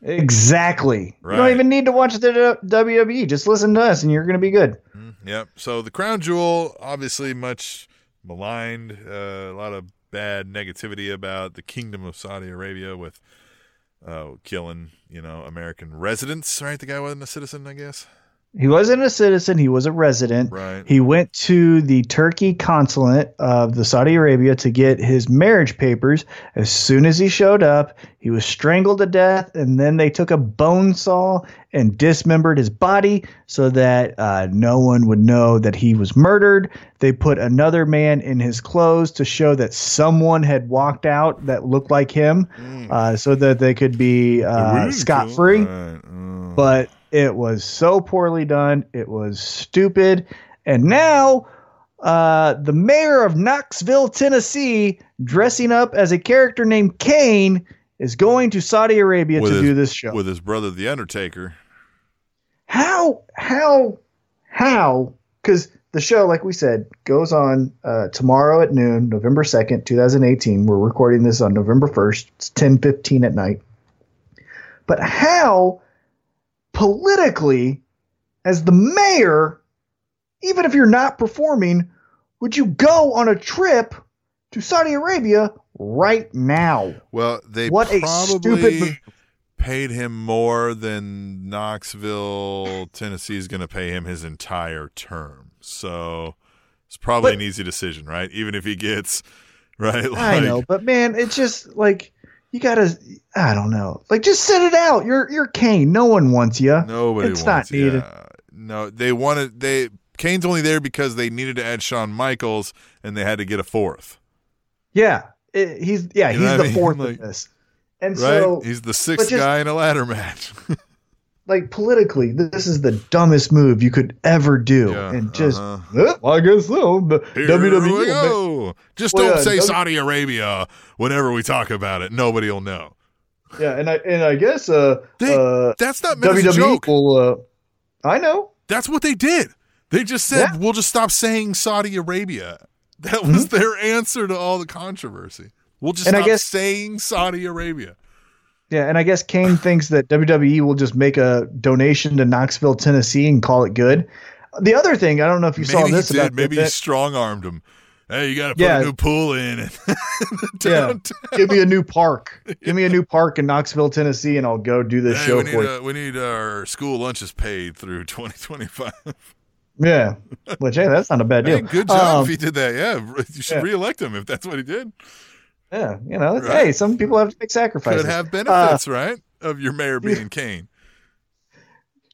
Speaker 2: Exactly. You don't even need to watch the WWE. Just listen to us, and you're going to be good.
Speaker 3: Yep. So the crown jewel, obviously much maligned, uh, a lot of bad negativity about the kingdom of Saudi Arabia with uh, killing, you know, American residents. Right? The guy wasn't a citizen, I guess.
Speaker 2: He wasn't a citizen. He was a resident.
Speaker 3: Right.
Speaker 2: He went to the Turkey consulate of the Saudi Arabia to get his marriage papers. As soon as he showed up, he was strangled to death, and then they took a bone saw and dismembered his body so that uh, no one would know that he was murdered. They put another man in his clothes to show that someone had walked out that looked like him, uh, so that they could be uh, scot free.
Speaker 3: Right. Oh.
Speaker 2: but it was so poorly done. It was stupid. And now, uh, the mayor of Knoxville, Tennessee, dressing up as a character named Kane, is going to Saudi Arabia
Speaker 3: With
Speaker 2: to
Speaker 3: his-
Speaker 2: do this show.
Speaker 3: with his brother, the Undertaker.
Speaker 2: how, how, how? Because the show, like we said, goes on uh, tomorrow at noon, November 2nd, 2018. We're recording this on November 1st. It's 10:15 at night. But how politically as the mayor, even if you're not performing, would you go on a trip to Saudi Arabia right now?
Speaker 3: Well, they
Speaker 2: What a
Speaker 3: probably
Speaker 2: stupid move.
Speaker 3: paid him more than Knoxville, Tennessee is going to pay him his entire term. So it's probably
Speaker 2: But-
Speaker 3: an easy decision, right? Even if he gets right.
Speaker 2: I
Speaker 3: like-
Speaker 2: know, but man, it's just like you gotta. I don't know. Like, just sit it out. You're you're Kane. No one wants you.
Speaker 3: Nobody
Speaker 2: It's
Speaker 3: wants.
Speaker 2: not needed.
Speaker 3: Yeah. No, they wanted they. Kane's only there because they needed to add Shawn Michaels, and they had to get a fourth.
Speaker 2: Yeah, it- he's yeah
Speaker 3: You
Speaker 2: he's
Speaker 3: what I
Speaker 2: the
Speaker 3: mean?
Speaker 2: fourth
Speaker 3: Like-
Speaker 2: of this, and
Speaker 3: Right?
Speaker 2: so
Speaker 3: He's the sixth
Speaker 2: just-
Speaker 3: guy in a ladder match.
Speaker 2: like politically, this is the dumbest move you could ever do,
Speaker 3: Yeah,
Speaker 2: and just
Speaker 3: uh-huh.
Speaker 2: "Eh, well, I guess so.
Speaker 3: Here
Speaker 2: WWE,
Speaker 3: we go. Just
Speaker 2: Well,
Speaker 3: don't
Speaker 2: yeah,
Speaker 3: say
Speaker 2: W-
Speaker 3: Saudi Arabia whenever we talk about it. Nobody will know.
Speaker 2: yeah, and I and I guess uh,
Speaker 3: They-
Speaker 2: uh
Speaker 3: That's not meant as a
Speaker 2: WWE
Speaker 3: joke.
Speaker 2: will. Uh, I know.
Speaker 3: That's what they did. They just said,
Speaker 2: Yeah.
Speaker 3: we'll just stop saying Saudi Arabia. That
Speaker 2: Mm-hmm.
Speaker 3: was their answer to all the controversy. We'll just
Speaker 2: And I
Speaker 3: stop
Speaker 2: guess-
Speaker 3: saying Saudi Arabia.
Speaker 2: Yeah, and I guess Kane thinks that WWE will just make a donation to Knoxville, Tennessee, and call it good. The other thing, I don't know if you saw
Speaker 3: Maybe he
Speaker 2: this
Speaker 3: did.
Speaker 2: about
Speaker 3: Maybe he strong armed him. Hey, you got to put
Speaker 2: Yeah.
Speaker 3: a new pool in.
Speaker 2: Yeah. give me a new park. Give me a new park in Knoxville, Tennessee, and I'll go do this
Speaker 3: Hey,
Speaker 2: show
Speaker 3: we need,
Speaker 2: for you.
Speaker 3: uh, we need our school lunches paid through 2025.
Speaker 2: Yeah, which hey, that's not a bad deal.
Speaker 3: Hey, good job
Speaker 2: Um,
Speaker 3: if he did that. Yeah, you should
Speaker 2: yeah.
Speaker 3: reelect him if that's what he did.
Speaker 2: Yeah, you know,
Speaker 3: Right.
Speaker 2: hey, some people have to make sacrifices.
Speaker 3: Could have
Speaker 2: Uh,
Speaker 3: benefits, right? Of your mayor being Kane.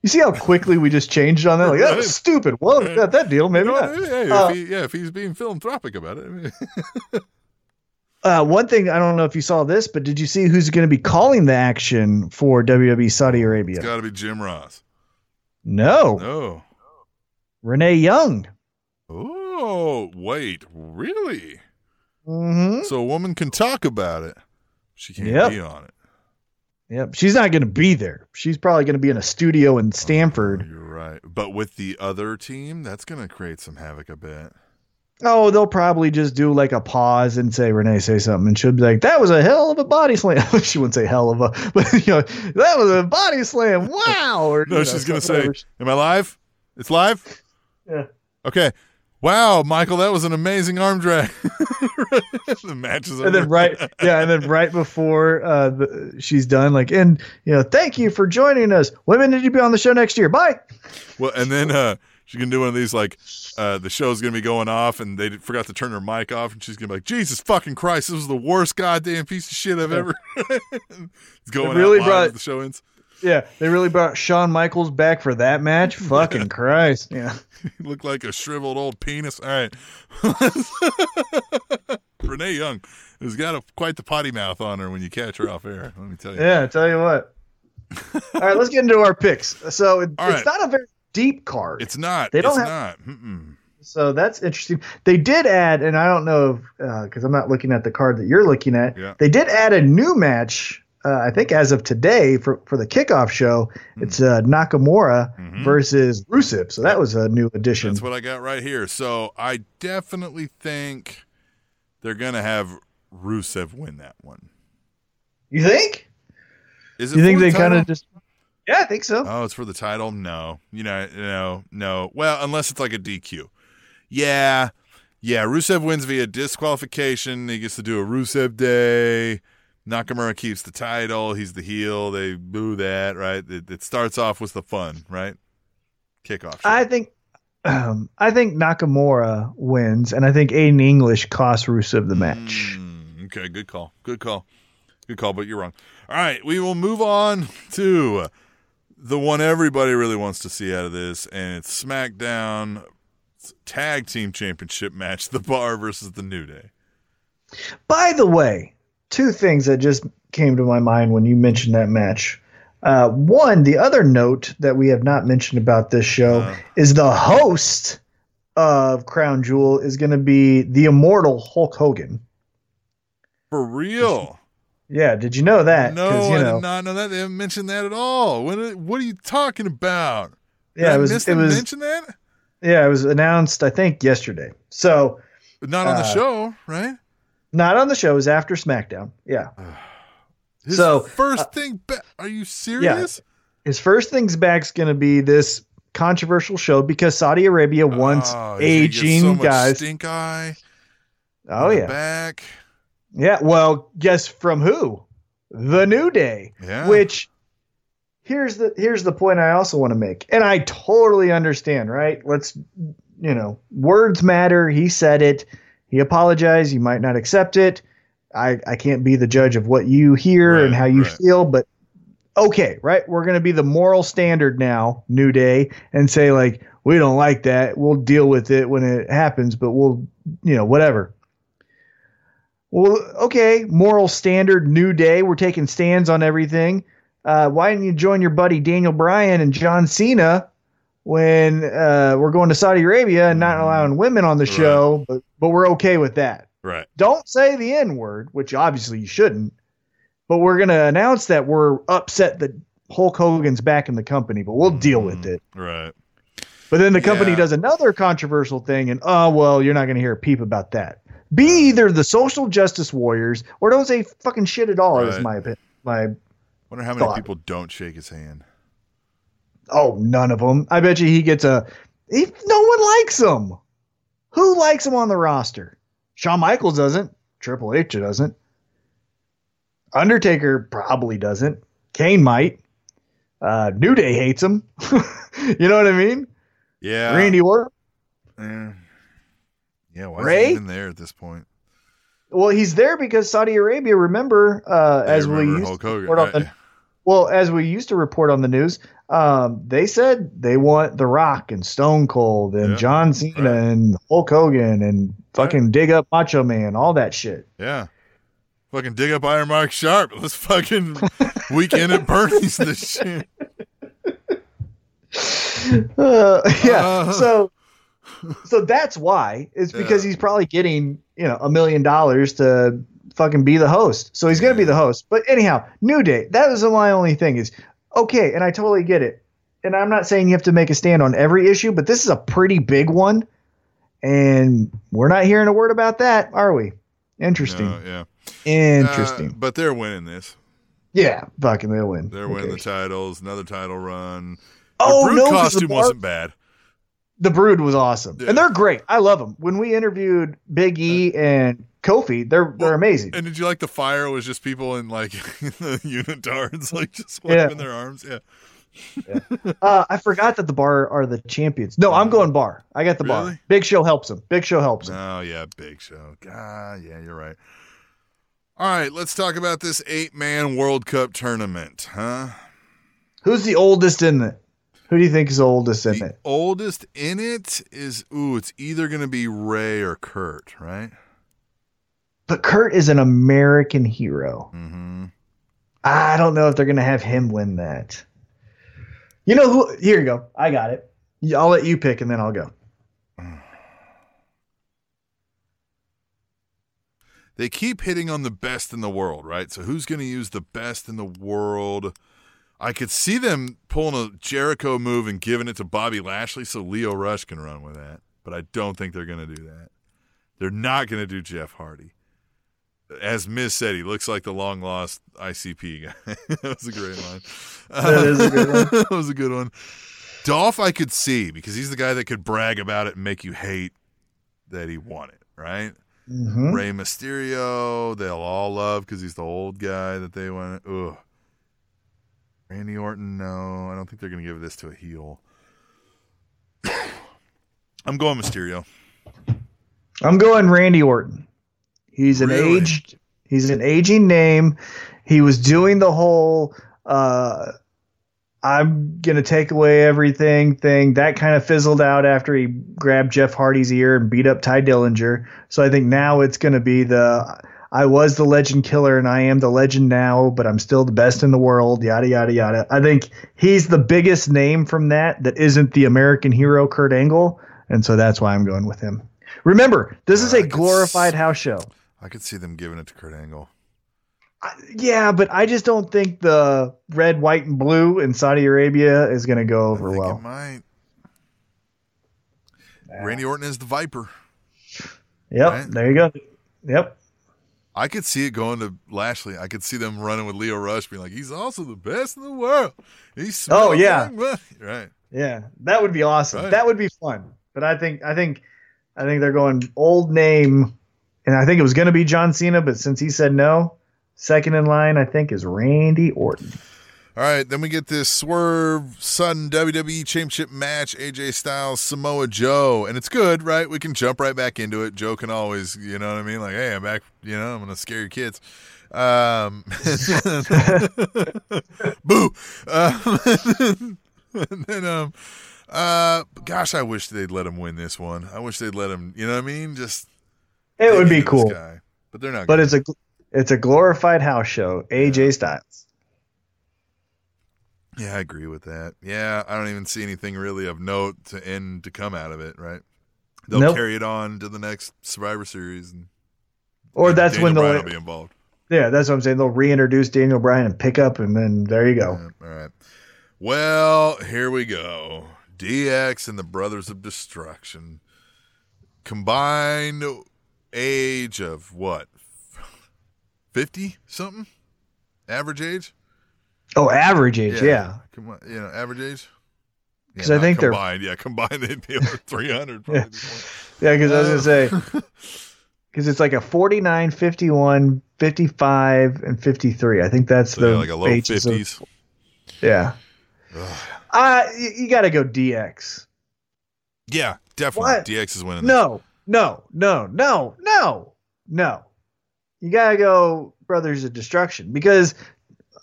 Speaker 2: you see how quickly we just changed on that? Like that was stupid. Well, that, that deal, maybe not.
Speaker 3: hey,
Speaker 2: Uh,
Speaker 3: if he, yeah, if he's being philanthropic about it.
Speaker 2: Uh, one thing I don't know if you saw this, but did you see who's going to be calling the action for WWE Saudi Arabia?
Speaker 3: it's got to be Jim Ross.
Speaker 2: no,
Speaker 3: No.
Speaker 2: Renee Young.
Speaker 3: Oh, wait, really?
Speaker 2: Mm-hmm.
Speaker 3: So a woman can talk about it. She can't
Speaker 2: Yep.
Speaker 3: be on it.
Speaker 2: Yep, she's not going to be there. She's probably going to be in a studio in Stamford.
Speaker 3: You're right. But with the other team, that's going to create some havoc, I bet.
Speaker 2: Oh, they'll probably just do like a pause and say, Renee, say something. And she'll be like, that was a hell of a body slam. she wouldn't say hell of a, but you know, that was a body slam. Wow. Or,
Speaker 3: No, she's going to say, Am I live? It's live?
Speaker 2: Yeah.
Speaker 3: Okay. Wow, Michael, that was an amazing arm drag. the match is over.
Speaker 2: And then right, yeah, and then right before uh, the, she's done, like, and you know, thank you for joining us. Women, did you be on the show next year? Bye.
Speaker 3: Well, and then uh, she's gonna do one of these like uh, the show's gonna be going off, and they forgot to turn her mic off, and she's gonna be like, "Jesus fucking Christ, this was the worst goddamn piece of shit I've ever." it's going
Speaker 2: really
Speaker 3: out
Speaker 2: brought-
Speaker 3: the show ends.
Speaker 2: Yeah, they really brought Shawn Michaels back for that match. Fucking Christ. Yeah.
Speaker 3: He looked like a shriveled old penis. All right, Renee Young has got a, quite the potty mouth on her when you catch her off air. Let me tell you.
Speaker 2: Yeah, I tell you what. All right, let's get into our picks. So it, it's
Speaker 3: right.
Speaker 2: not a very deep card.
Speaker 3: It's not.
Speaker 2: They don't
Speaker 3: it's
Speaker 2: have-. So that's interesting. They did add, and I don't know because uh, I'm not looking at the card that you're looking at.
Speaker 3: Yeah.
Speaker 2: They did add a new match. Uh, I think as of today for for the kickoff show,
Speaker 3: Hmm.
Speaker 2: it's uh, Nakamura
Speaker 3: Mhm.
Speaker 2: versus Rusev. So that was a new addition.
Speaker 3: That's what I got right here. So I definitely think they're gonna have Rusev win that one.
Speaker 2: you think?
Speaker 3: Is it?
Speaker 2: You think
Speaker 3: the
Speaker 2: they kind of just? Yeah, I think so.
Speaker 3: Oh, it's for the title? No. You know, no, no. Well, unless it's like a DQ. Yeah. Yeah. Rusev wins via disqualification. He gets to do a Rusev day. Nakamura keeps the title. He's the heel. They boo that, right? It, it starts off with the fun, right? Kickoff.
Speaker 2: I think. Um, I think Nakamura wins, and I think Aiden English costs Rusev the match.
Speaker 3: Mm, okay, good call. Good call. Good call, but you're wrong. All right, we will move on to the one everybody really wants to see out of this, and it's SmackDown Tag Team Championship match: The Bar versus the New Day.
Speaker 2: By the way, two things that just came to my mind when you mentioned that match. Uh, one, the other note that we have not mentioned about this show
Speaker 3: Uh.
Speaker 2: is the host of Crown Jewel is going to be the immortal Hulk Hogan.
Speaker 3: For real?
Speaker 2: Yeah, did you know that?
Speaker 3: No,
Speaker 2: you
Speaker 3: I
Speaker 2: know,
Speaker 3: did not know that. They haven't mentioned that at all. What? What are you talking about? Did
Speaker 2: yeah,
Speaker 3: I
Speaker 2: it was. It was.
Speaker 3: mention that,
Speaker 2: Yeah, it was announced. I think yesterday. So
Speaker 3: but not on the
Speaker 2: Uh,
Speaker 3: show, right?
Speaker 2: Not on the show. It was after SmackDown. Yeah.
Speaker 3: His
Speaker 2: so,
Speaker 3: first
Speaker 2: uh,
Speaker 3: thing. Ba- are you serious? Yeah.
Speaker 2: His first things back's going to be this controversial show because Saudi Arabia wants
Speaker 3: Oh, gonna get
Speaker 2: aging
Speaker 3: so
Speaker 2: guys.
Speaker 3: Stink eye.
Speaker 2: Oh yeah.
Speaker 3: back.
Speaker 2: Yeah, well, guess from who? The New Day.
Speaker 3: Yeah.
Speaker 2: Which here's the here's the point I also want to make. And I totally understand, right? Let's you know, words matter. He said it. He apologized. You might not accept it. I I can't be the judge of what you hear
Speaker 3: Right,
Speaker 2: and how you
Speaker 3: right.
Speaker 2: feel, but okay, right? We're going to be the moral standard now, New Day, and say like we don't like that. We'll deal with it when it happens, but we'll, you know, whatever. Well, okay, moral standard, new day. We're taking stands on everything. uh, why didn't you join your buddy Daniel Bryan and John Cena when uh, we're going to Saudi Arabia and not allowing women on the
Speaker 3: Right.
Speaker 2: show, but, but we're okay with that.
Speaker 3: Right.
Speaker 2: Don't say the N word, which obviously you shouldn't, but we're going to announce that we're upset that Hulk Hogan's back in the company, but we'll deal with it.
Speaker 3: Right.
Speaker 2: But then the company
Speaker 3: Yeah.
Speaker 2: does another controversial thing, and oh, well, you're not going to hear a peep about that. Be either the social justice warriors or don't say fucking shit at all, is my opinion. My
Speaker 3: Wonder how many
Speaker 2: Thought.
Speaker 3: people don't shake his hand.
Speaker 2: Oh, none of them. I bet you he gets a. He, no one likes him. Who likes him on the roster? Shawn Michaels doesn't. Triple H doesn't. Undertaker probably doesn't. Kane might. Uh, New Day hates him. you know what I mean?
Speaker 3: Yeah.
Speaker 2: Randy Orton.
Speaker 3: Eh. Yeah. Why is
Speaker 2: Ray?
Speaker 3: he even there at this point?
Speaker 2: Well, he's there because Saudi Arabia. Remember, uh, as we used
Speaker 3: Hulk
Speaker 2: to
Speaker 3: Hogan,
Speaker 2: report on the, well, as we used to report on the news, um, they said they want The Rock and Stone Cold and
Speaker 3: Yeah,
Speaker 2: John Cena
Speaker 3: right.
Speaker 2: and Hulk Hogan and fucking dig up Macho Man, all that shit.
Speaker 3: Yeah. Fucking dig up Iron Mike Sharpe. Let's fucking weekend at Bernie's this shit.
Speaker 2: Uh, yeah.
Speaker 3: Uh.
Speaker 2: So, so that's why it's because
Speaker 3: Yeah.
Speaker 2: he's probably getting you know a million dollars to fucking be the host. So he's gonna be the host. But anyhow, New Day. That was my only thing is okay, and I totally get it. And I'm not saying you have to make a stand on every issue, but this is a pretty big one, and we're not hearing a word about that, are we? Interesting.
Speaker 3: Yeah.
Speaker 2: Interesting.
Speaker 3: Uh, but they're winning this.
Speaker 2: yeah, fucking they'll win.
Speaker 3: They're winning the titles. Another title run. The
Speaker 2: Oh
Speaker 3: Brood
Speaker 2: no, 'cause the
Speaker 3: costume
Speaker 2: bar-
Speaker 3: wasn't bad.
Speaker 2: The Brood was awesome,
Speaker 3: Yeah.
Speaker 2: and they're great. I love them. When we interviewed Big E and Kofi, they're they're amazing.
Speaker 3: And did you like the fire? It was just people in like the unitards, like just
Speaker 2: Yeah.
Speaker 3: waving their arms. Yeah.
Speaker 2: Uh, I forgot that the Bar are the champions. No, I'm going Bar. I got the Bar. Big Show helps him. Big Show helps him.
Speaker 3: Oh yeah, Big Show. God, yeah, you're right. All right, let's talk about this eight-man World Cup tournament, huh?
Speaker 2: Who's the oldest in it? Who do you think is the oldest in
Speaker 3: The
Speaker 2: it?
Speaker 3: oldest in it is ooh, it's either gonna be Rey or Kurt, right?
Speaker 2: But Kurt is an American hero.
Speaker 3: Mm-hmm.
Speaker 2: I don't know if they're gonna have him win that. You know who? Here you go. I got it. I'll let you pick, and then I'll go.
Speaker 3: They keep hitting on the best in the world, right? So who's gonna use the best in the world? I could see them pulling a Jericho move and giving it to Bobby Lashley so Lio Rush can run with that. But I don't think they're going to do that. They're not going to do Jeff Hardy. As Miz said, he looks like the long lost ICP guy. that was a great line.
Speaker 2: That is a good one.
Speaker 3: that was a good one. Dolph, I could see because he's the guy that could brag about it and make you hate that he won it, right?
Speaker 2: Mhm.
Speaker 3: Rey Mysterio, they'll all love because he's the old guy that they went. Ugh. Randy Orton, no, I don't think they're going to give this to a heel. I'm going Mysterio.
Speaker 2: I'm going Randy Orton. He's an
Speaker 3: Really?
Speaker 2: aged. He's an aging name. He was doing the whole. Uh, I'm gonna take away everything thing. That kind of fizzled out after he grabbed Jeff Hardy's ear and beat up Tye Dillinger. So I think now it's gonna be the. I was the legend killer and I am the legend now, but I'm still the best in the world. Yada yada yada. I think he's the biggest name from that that isn't the American hero Kurt Angle, and so that's why I'm going with him. Remember, this is a glorified
Speaker 3: s-
Speaker 2: house show.
Speaker 3: I could see them giving it to Kurt Angle.
Speaker 2: I, yeah, but I just don't think the red, white, and blue in Saudi Arabia is going to go
Speaker 3: I
Speaker 2: over
Speaker 3: think
Speaker 2: well.
Speaker 3: it might. Randy Orton is the Viper.
Speaker 2: Yep,
Speaker 3: right?
Speaker 2: there you go. Yep.
Speaker 3: I could see it going to Lashley. I could see them running with Lio Rush, being like, "He's also the best in the world." He's
Speaker 2: Oh, yeah.
Speaker 3: right.
Speaker 2: Yeah, that would be awesome.
Speaker 3: Right.
Speaker 2: That would be fun. But I think, I think, I think they're going old name, and I think it was going to be John Cena, but since he said no, second in line, I think is Randy Orton.
Speaker 3: All right, then we get this swerve sudden WWE Championship match: AJ Styles, Samoa Joe, and it's good, right? We can jump right back into it. Joe can always, you know what I mean? Like, hey, I'm back. You know, I'm gonna scare your kids. Um, boo. Um, and then, um, uh, gosh, I wish they'd let him win this one. I wish they'd let him. You know what I mean? Just
Speaker 2: It would be cool,
Speaker 3: guy. but they're not.
Speaker 2: but it's a, it's a glorified house show. AJ Styles.
Speaker 3: Yeah, I agree with that. Yeah, I don't even see anything really of note to end to come out of it. Right? They'll
Speaker 2: Nope.
Speaker 3: carry it on to the next Survivor Series, and
Speaker 2: Or that's
Speaker 3: Daniel
Speaker 2: when they'll
Speaker 3: will be involved.
Speaker 2: yeah, that's what I'm saying. They'll reintroduce Daniel Bryan and pick up, and then there you go.
Speaker 3: Yeah, all right. Well, here we go. DX and the Brothers of Destruction. Combined age of what? 50 something? Average age?
Speaker 2: Oh, average age, yeah.
Speaker 3: Come on, you know, average age?
Speaker 2: 'Cause I think they're-
Speaker 3: combined. Yeah, combined they'd be over 300.
Speaker 2: Yeah.
Speaker 3: at this point.
Speaker 2: Yeah, because I was gonna say because it's like a 49, 51, 55, and 53. I think that's
Speaker 3: So
Speaker 2: the
Speaker 3: yeah, like a low 50s.
Speaker 2: yeah.
Speaker 3: Ugh.
Speaker 2: Uh, you, you got to go DX.
Speaker 3: Yeah, definitely.
Speaker 2: What?
Speaker 3: DX is winning.
Speaker 2: No, no, no, no, no, no. You got to go Brothers of Destruction because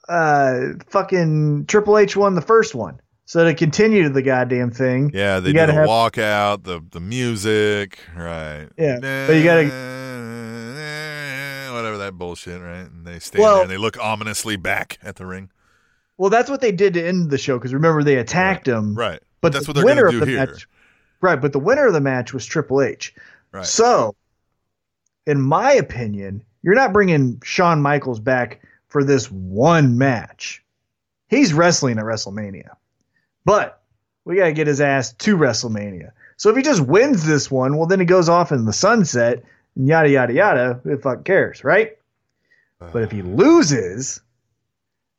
Speaker 2: uh, fucking Triple H won the first one. So to continue the goddamn thing,
Speaker 3: Yeah, they
Speaker 2: You
Speaker 3: do the
Speaker 2: have-
Speaker 3: walkout, the the music, right?
Speaker 2: Yeah, but you gotta-
Speaker 3: whatever that bullshit, right? And they stand
Speaker 2: Well-
Speaker 3: there and they look ominously back at the ring,
Speaker 2: well, that's what they did to end the show because remember they attacked him,
Speaker 3: right?
Speaker 2: But
Speaker 3: that's
Speaker 2: the
Speaker 3: what they're
Speaker 2: winner
Speaker 3: going to
Speaker 2: of
Speaker 3: do
Speaker 2: the
Speaker 3: here,
Speaker 2: match, right? But the winner of the match was Triple H.
Speaker 3: right?
Speaker 2: So, in my opinion, you're not bringing Shawn Michaels back for this one match. He's wrestling at WrestleMania, but we got to get his ass to WrestleMania. So if he just wins this one, well, then he goes off in the sunset and yada yada yada. Who the fuck cares, right? Uh, but if he loses,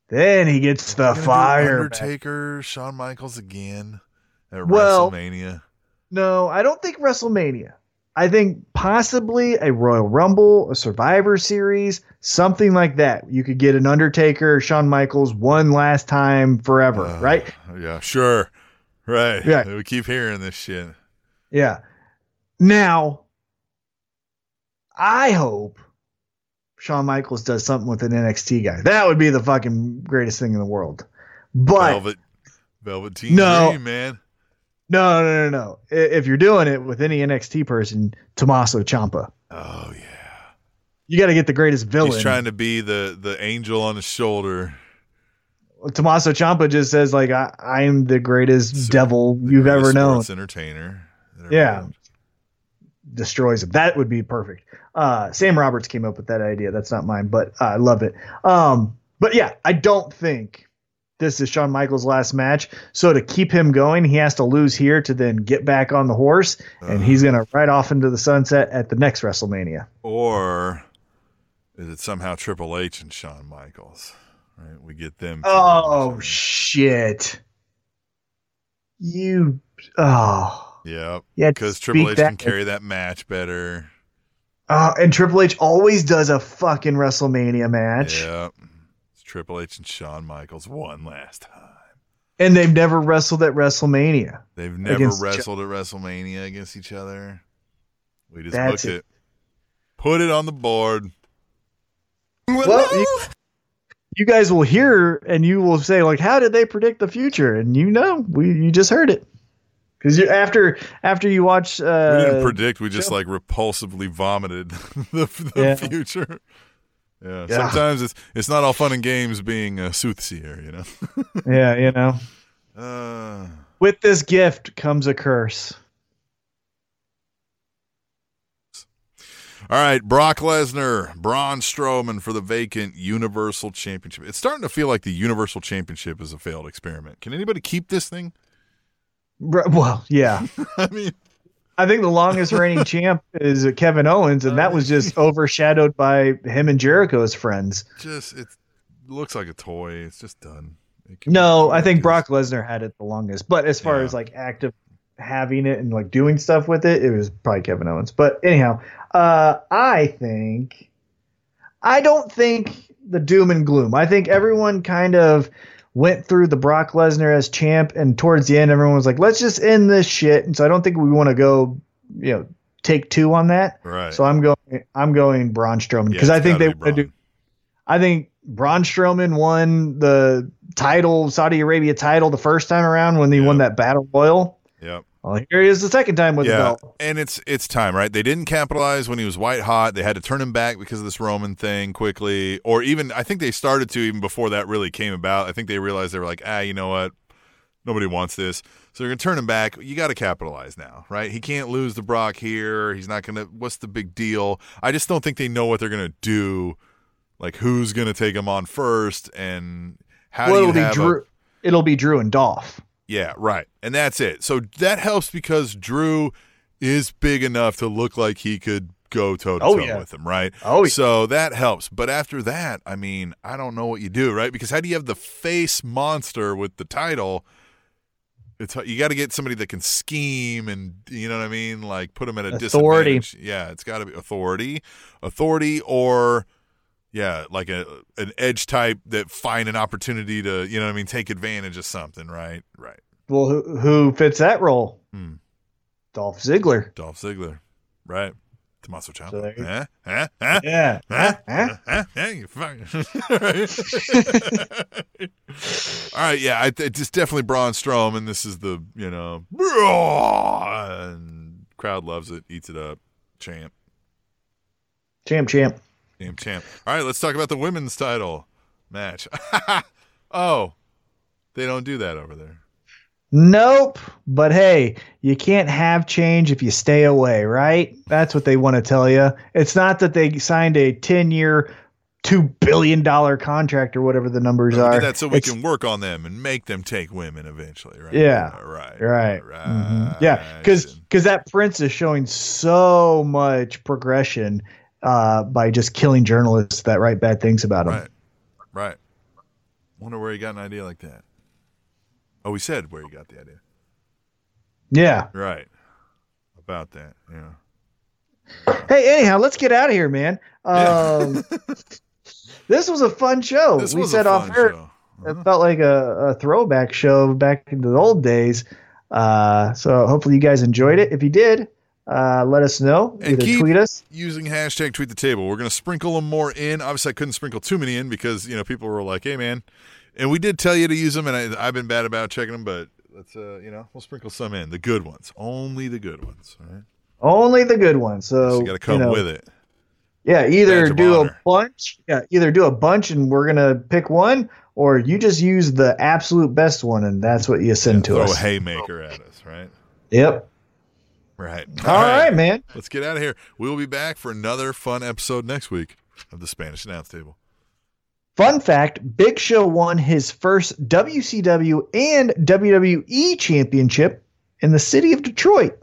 Speaker 2: then he gets the fire.
Speaker 3: Undertaker, Shawn Michaels again at
Speaker 2: Well-
Speaker 3: WrestleMania.
Speaker 2: No, I don't think WrestleMania. I think possibly a Royal Rumble, a Survivor Series, something like that. You could get an Undertaker, Shawn Michaels, one last time forever,
Speaker 3: Uh,
Speaker 2: right?
Speaker 3: Yeah, sure. Right.
Speaker 2: Yeah.
Speaker 3: We keep hearing this shit.
Speaker 2: Yeah. Now, I hope Shawn Michaels does something with an NXT guy. That would be the fucking greatest thing in the world. But
Speaker 3: Velvet, Velveteen
Speaker 2: No.
Speaker 3: Dream, man.
Speaker 2: no, no, no, no. If you're doing it with any NXT person, Tommaso Ciampa,
Speaker 3: Oh yeah.
Speaker 2: You got to get the greatest villain.
Speaker 3: He's trying to be the the angel on his shoulder.
Speaker 2: Tommaso Ciampa just says like I, I'm the greatest
Speaker 3: Super-
Speaker 2: devil
Speaker 3: the
Speaker 2: you've
Speaker 3: greatest
Speaker 2: ever known.
Speaker 3: entertainer.
Speaker 2: Yeah. Destroys him. That would be perfect. Uh, Sam Roberts came up with that idea. That's not mine, but uh, I love it. Um, but yeah, I don't think this is Shawn Michaels' last match. So to keep him going, he has to lose here to then get back on the horse, and
Speaker 3: Uh.
Speaker 2: he's gonna ride off into the sunset at the next WrestleMania.
Speaker 3: Or is it somehow Triple H and Shawn Michaels? Right, we get them.
Speaker 2: Oh shit! You oh
Speaker 3: yeah,
Speaker 2: yeah,
Speaker 3: because Triple H
Speaker 2: that-
Speaker 3: can carry that match better.
Speaker 2: Uh, and Triple H always does a fucking WrestleMania match,
Speaker 3: Yeah, it's Triple H and Shawn Michaels one last time.
Speaker 2: and they've never wrestled at WrestleMania.
Speaker 3: They've never wrestled at WrestleMania against each other. We just
Speaker 2: That's
Speaker 3: booked
Speaker 2: it.
Speaker 3: it. Put it on the board.
Speaker 2: Well, you, you guys will hear and you will say like, "How did they predict the future?" And you know, we you just heard it because you after after you watch. Uh,
Speaker 3: we didn't predict. We just
Speaker 2: show.
Speaker 3: like repulsively vomited the, the
Speaker 2: Yeah.
Speaker 3: future. Yeah.
Speaker 2: Yeah.
Speaker 3: Sometimes it's it's not all fun and games being a soothsayer, you know.
Speaker 2: yeah, you know,
Speaker 3: Uh,
Speaker 2: with this gift comes a curse.
Speaker 3: All right, Brock Lesnar, Braun Strowman for the vacant Universal Championship. It's starting to feel like the Universal Championship is a failed experiment. Can anybody keep this thing?
Speaker 2: Well, yeah,
Speaker 3: I mean,
Speaker 2: I think the longest reigning champ is Kevin Owens, and that was uh, just overshadowed by him and Jericho as friends.
Speaker 3: just it looks like a toy. It's just done.
Speaker 2: No, I think Brock Lesnar had it the longest, but as far
Speaker 3: Yeah.
Speaker 2: as like active having it and like doing stuff with it, it was probably Kevin Owens. But anyhow, uh, I think I don't think the doom and gloom. I think everyone kind of went through the Brock Lesnar as champ, and towards the end, everyone was like, "Let's just end this shit." And so I don't think we want to go, you know, take two on that.
Speaker 3: Right.
Speaker 2: So I'm going, I'm going Braun Strowman
Speaker 3: Yeah,
Speaker 2: because I think they want to do. I think Braun Strowman won the title, Saudi Arabia title, the first time around when he won that battle royal.
Speaker 3: Yep.
Speaker 2: Well, here he is the second time with the
Speaker 3: yeah,
Speaker 2: belt.
Speaker 3: and it's it's time, right? They didn't capitalize when he was white hot. They had to turn him back because of this Roman thing quickly, or even I think they started to even before that really came about. I think they realized they were like, ah, you know what? Nobody wants this, so they're gonna turn him back. You got to capitalize now, right? He can't lose the Brock here. He's not gonna. What's the big deal? I just don't think they know what they're gonna do. Like who's gonna take him on first, and how
Speaker 2: Well,
Speaker 3: do you
Speaker 2: it'll be
Speaker 3: have a-
Speaker 2: Drew. It'll be Drew and Dolph.
Speaker 3: Yeah, right. And that's it. So that helps because Drew is big enough to look like he could go toe to toe with him, right?
Speaker 2: Oh, yeah.
Speaker 3: So that helps. But after that, I mean, I don't know what you do, right? Because how do you have the face monster with the title? It's you got to get somebody that can scheme and you know what I mean, like put him at a
Speaker 2: Authority.
Speaker 3: disadvantage. Yeah, it's got to be authority, authority, or yeah, like a an edge type that find an opportunity to you know what I mean, take advantage of something, right? Right.
Speaker 2: Well, who, who fits that role?
Speaker 3: Hmm.
Speaker 2: Dolph Ziggler.
Speaker 3: Dolph Ziggler, right? Tommaso
Speaker 2: So
Speaker 3: Ciampa.
Speaker 2: there you-
Speaker 3: Huh? Huh? Huh?
Speaker 2: Yeah.
Speaker 3: Huh?
Speaker 2: Huh?
Speaker 3: Huh? Huh? You fucking- All right, yeah, I, it's just definitely Braun Strowman. This is the you know, and crowd loves it, eats it up, champ,
Speaker 2: Champ, champ.
Speaker 3: Champ, champ. All right, let's talk about the women's title match. oh, they don't do that over there.
Speaker 2: Nope. But hey, you can't have change if you stay away, right? That's what they want to tell you. It's not that they signed a 10 year, $2 billion contract or whatever the numbers are.
Speaker 3: did that so we
Speaker 2: It's-
Speaker 3: can work on them and make them take women eventually, right?
Speaker 2: Yeah.
Speaker 3: right,
Speaker 2: Right.
Speaker 3: right.
Speaker 2: Mhm. Yeah. Because that Prince is showing so much progression uh, by just killing journalists that write bad things about him.
Speaker 3: Right. Right. Wonder where he got an idea like that. Oh, we said where he got the idea.
Speaker 2: Yeah.
Speaker 3: Right. About that. Yeah.
Speaker 2: Hey, anyhow, let's get out of here, man. Um, this was a fun show.
Speaker 3: This
Speaker 2: we
Speaker 3: was
Speaker 2: said
Speaker 3: a
Speaker 2: off
Speaker 3: fun
Speaker 2: air.
Speaker 3: show.
Speaker 2: It felt like a, a throwback show back in the old days. Uh, so hopefully you guys enjoyed it. If you did, uh, let us know.
Speaker 3: And
Speaker 2: Either tweet us.
Speaker 3: Using hashtag tweet the table. We're going to sprinkle them more in. Obviously, I couldn't sprinkle too many in because, you know, people were like, hey, man. And we did tell you to use them, and I, I've been bad about checking them, but let's, uh, you know, we'll sprinkle some in. The good ones. Only the good ones. All right.
Speaker 2: Only the good ones. So,
Speaker 3: So you got to come
Speaker 2: know,
Speaker 3: with it.
Speaker 2: Yeah, either do a bunch. Yeah, either do a bunch and we're gonna pick one, or you just use the absolute best one and that's what you send to
Speaker 3: Throw
Speaker 2: us.
Speaker 3: a haymaker at us, right?
Speaker 2: Yep.
Speaker 3: Right.
Speaker 2: All right, man.
Speaker 3: Let's get out of here. We will be back for another fun episode next week of the Spanish Announce Table.
Speaker 2: Fun fact: Big Show won his first WCW and WWE championship in the city of Detroit.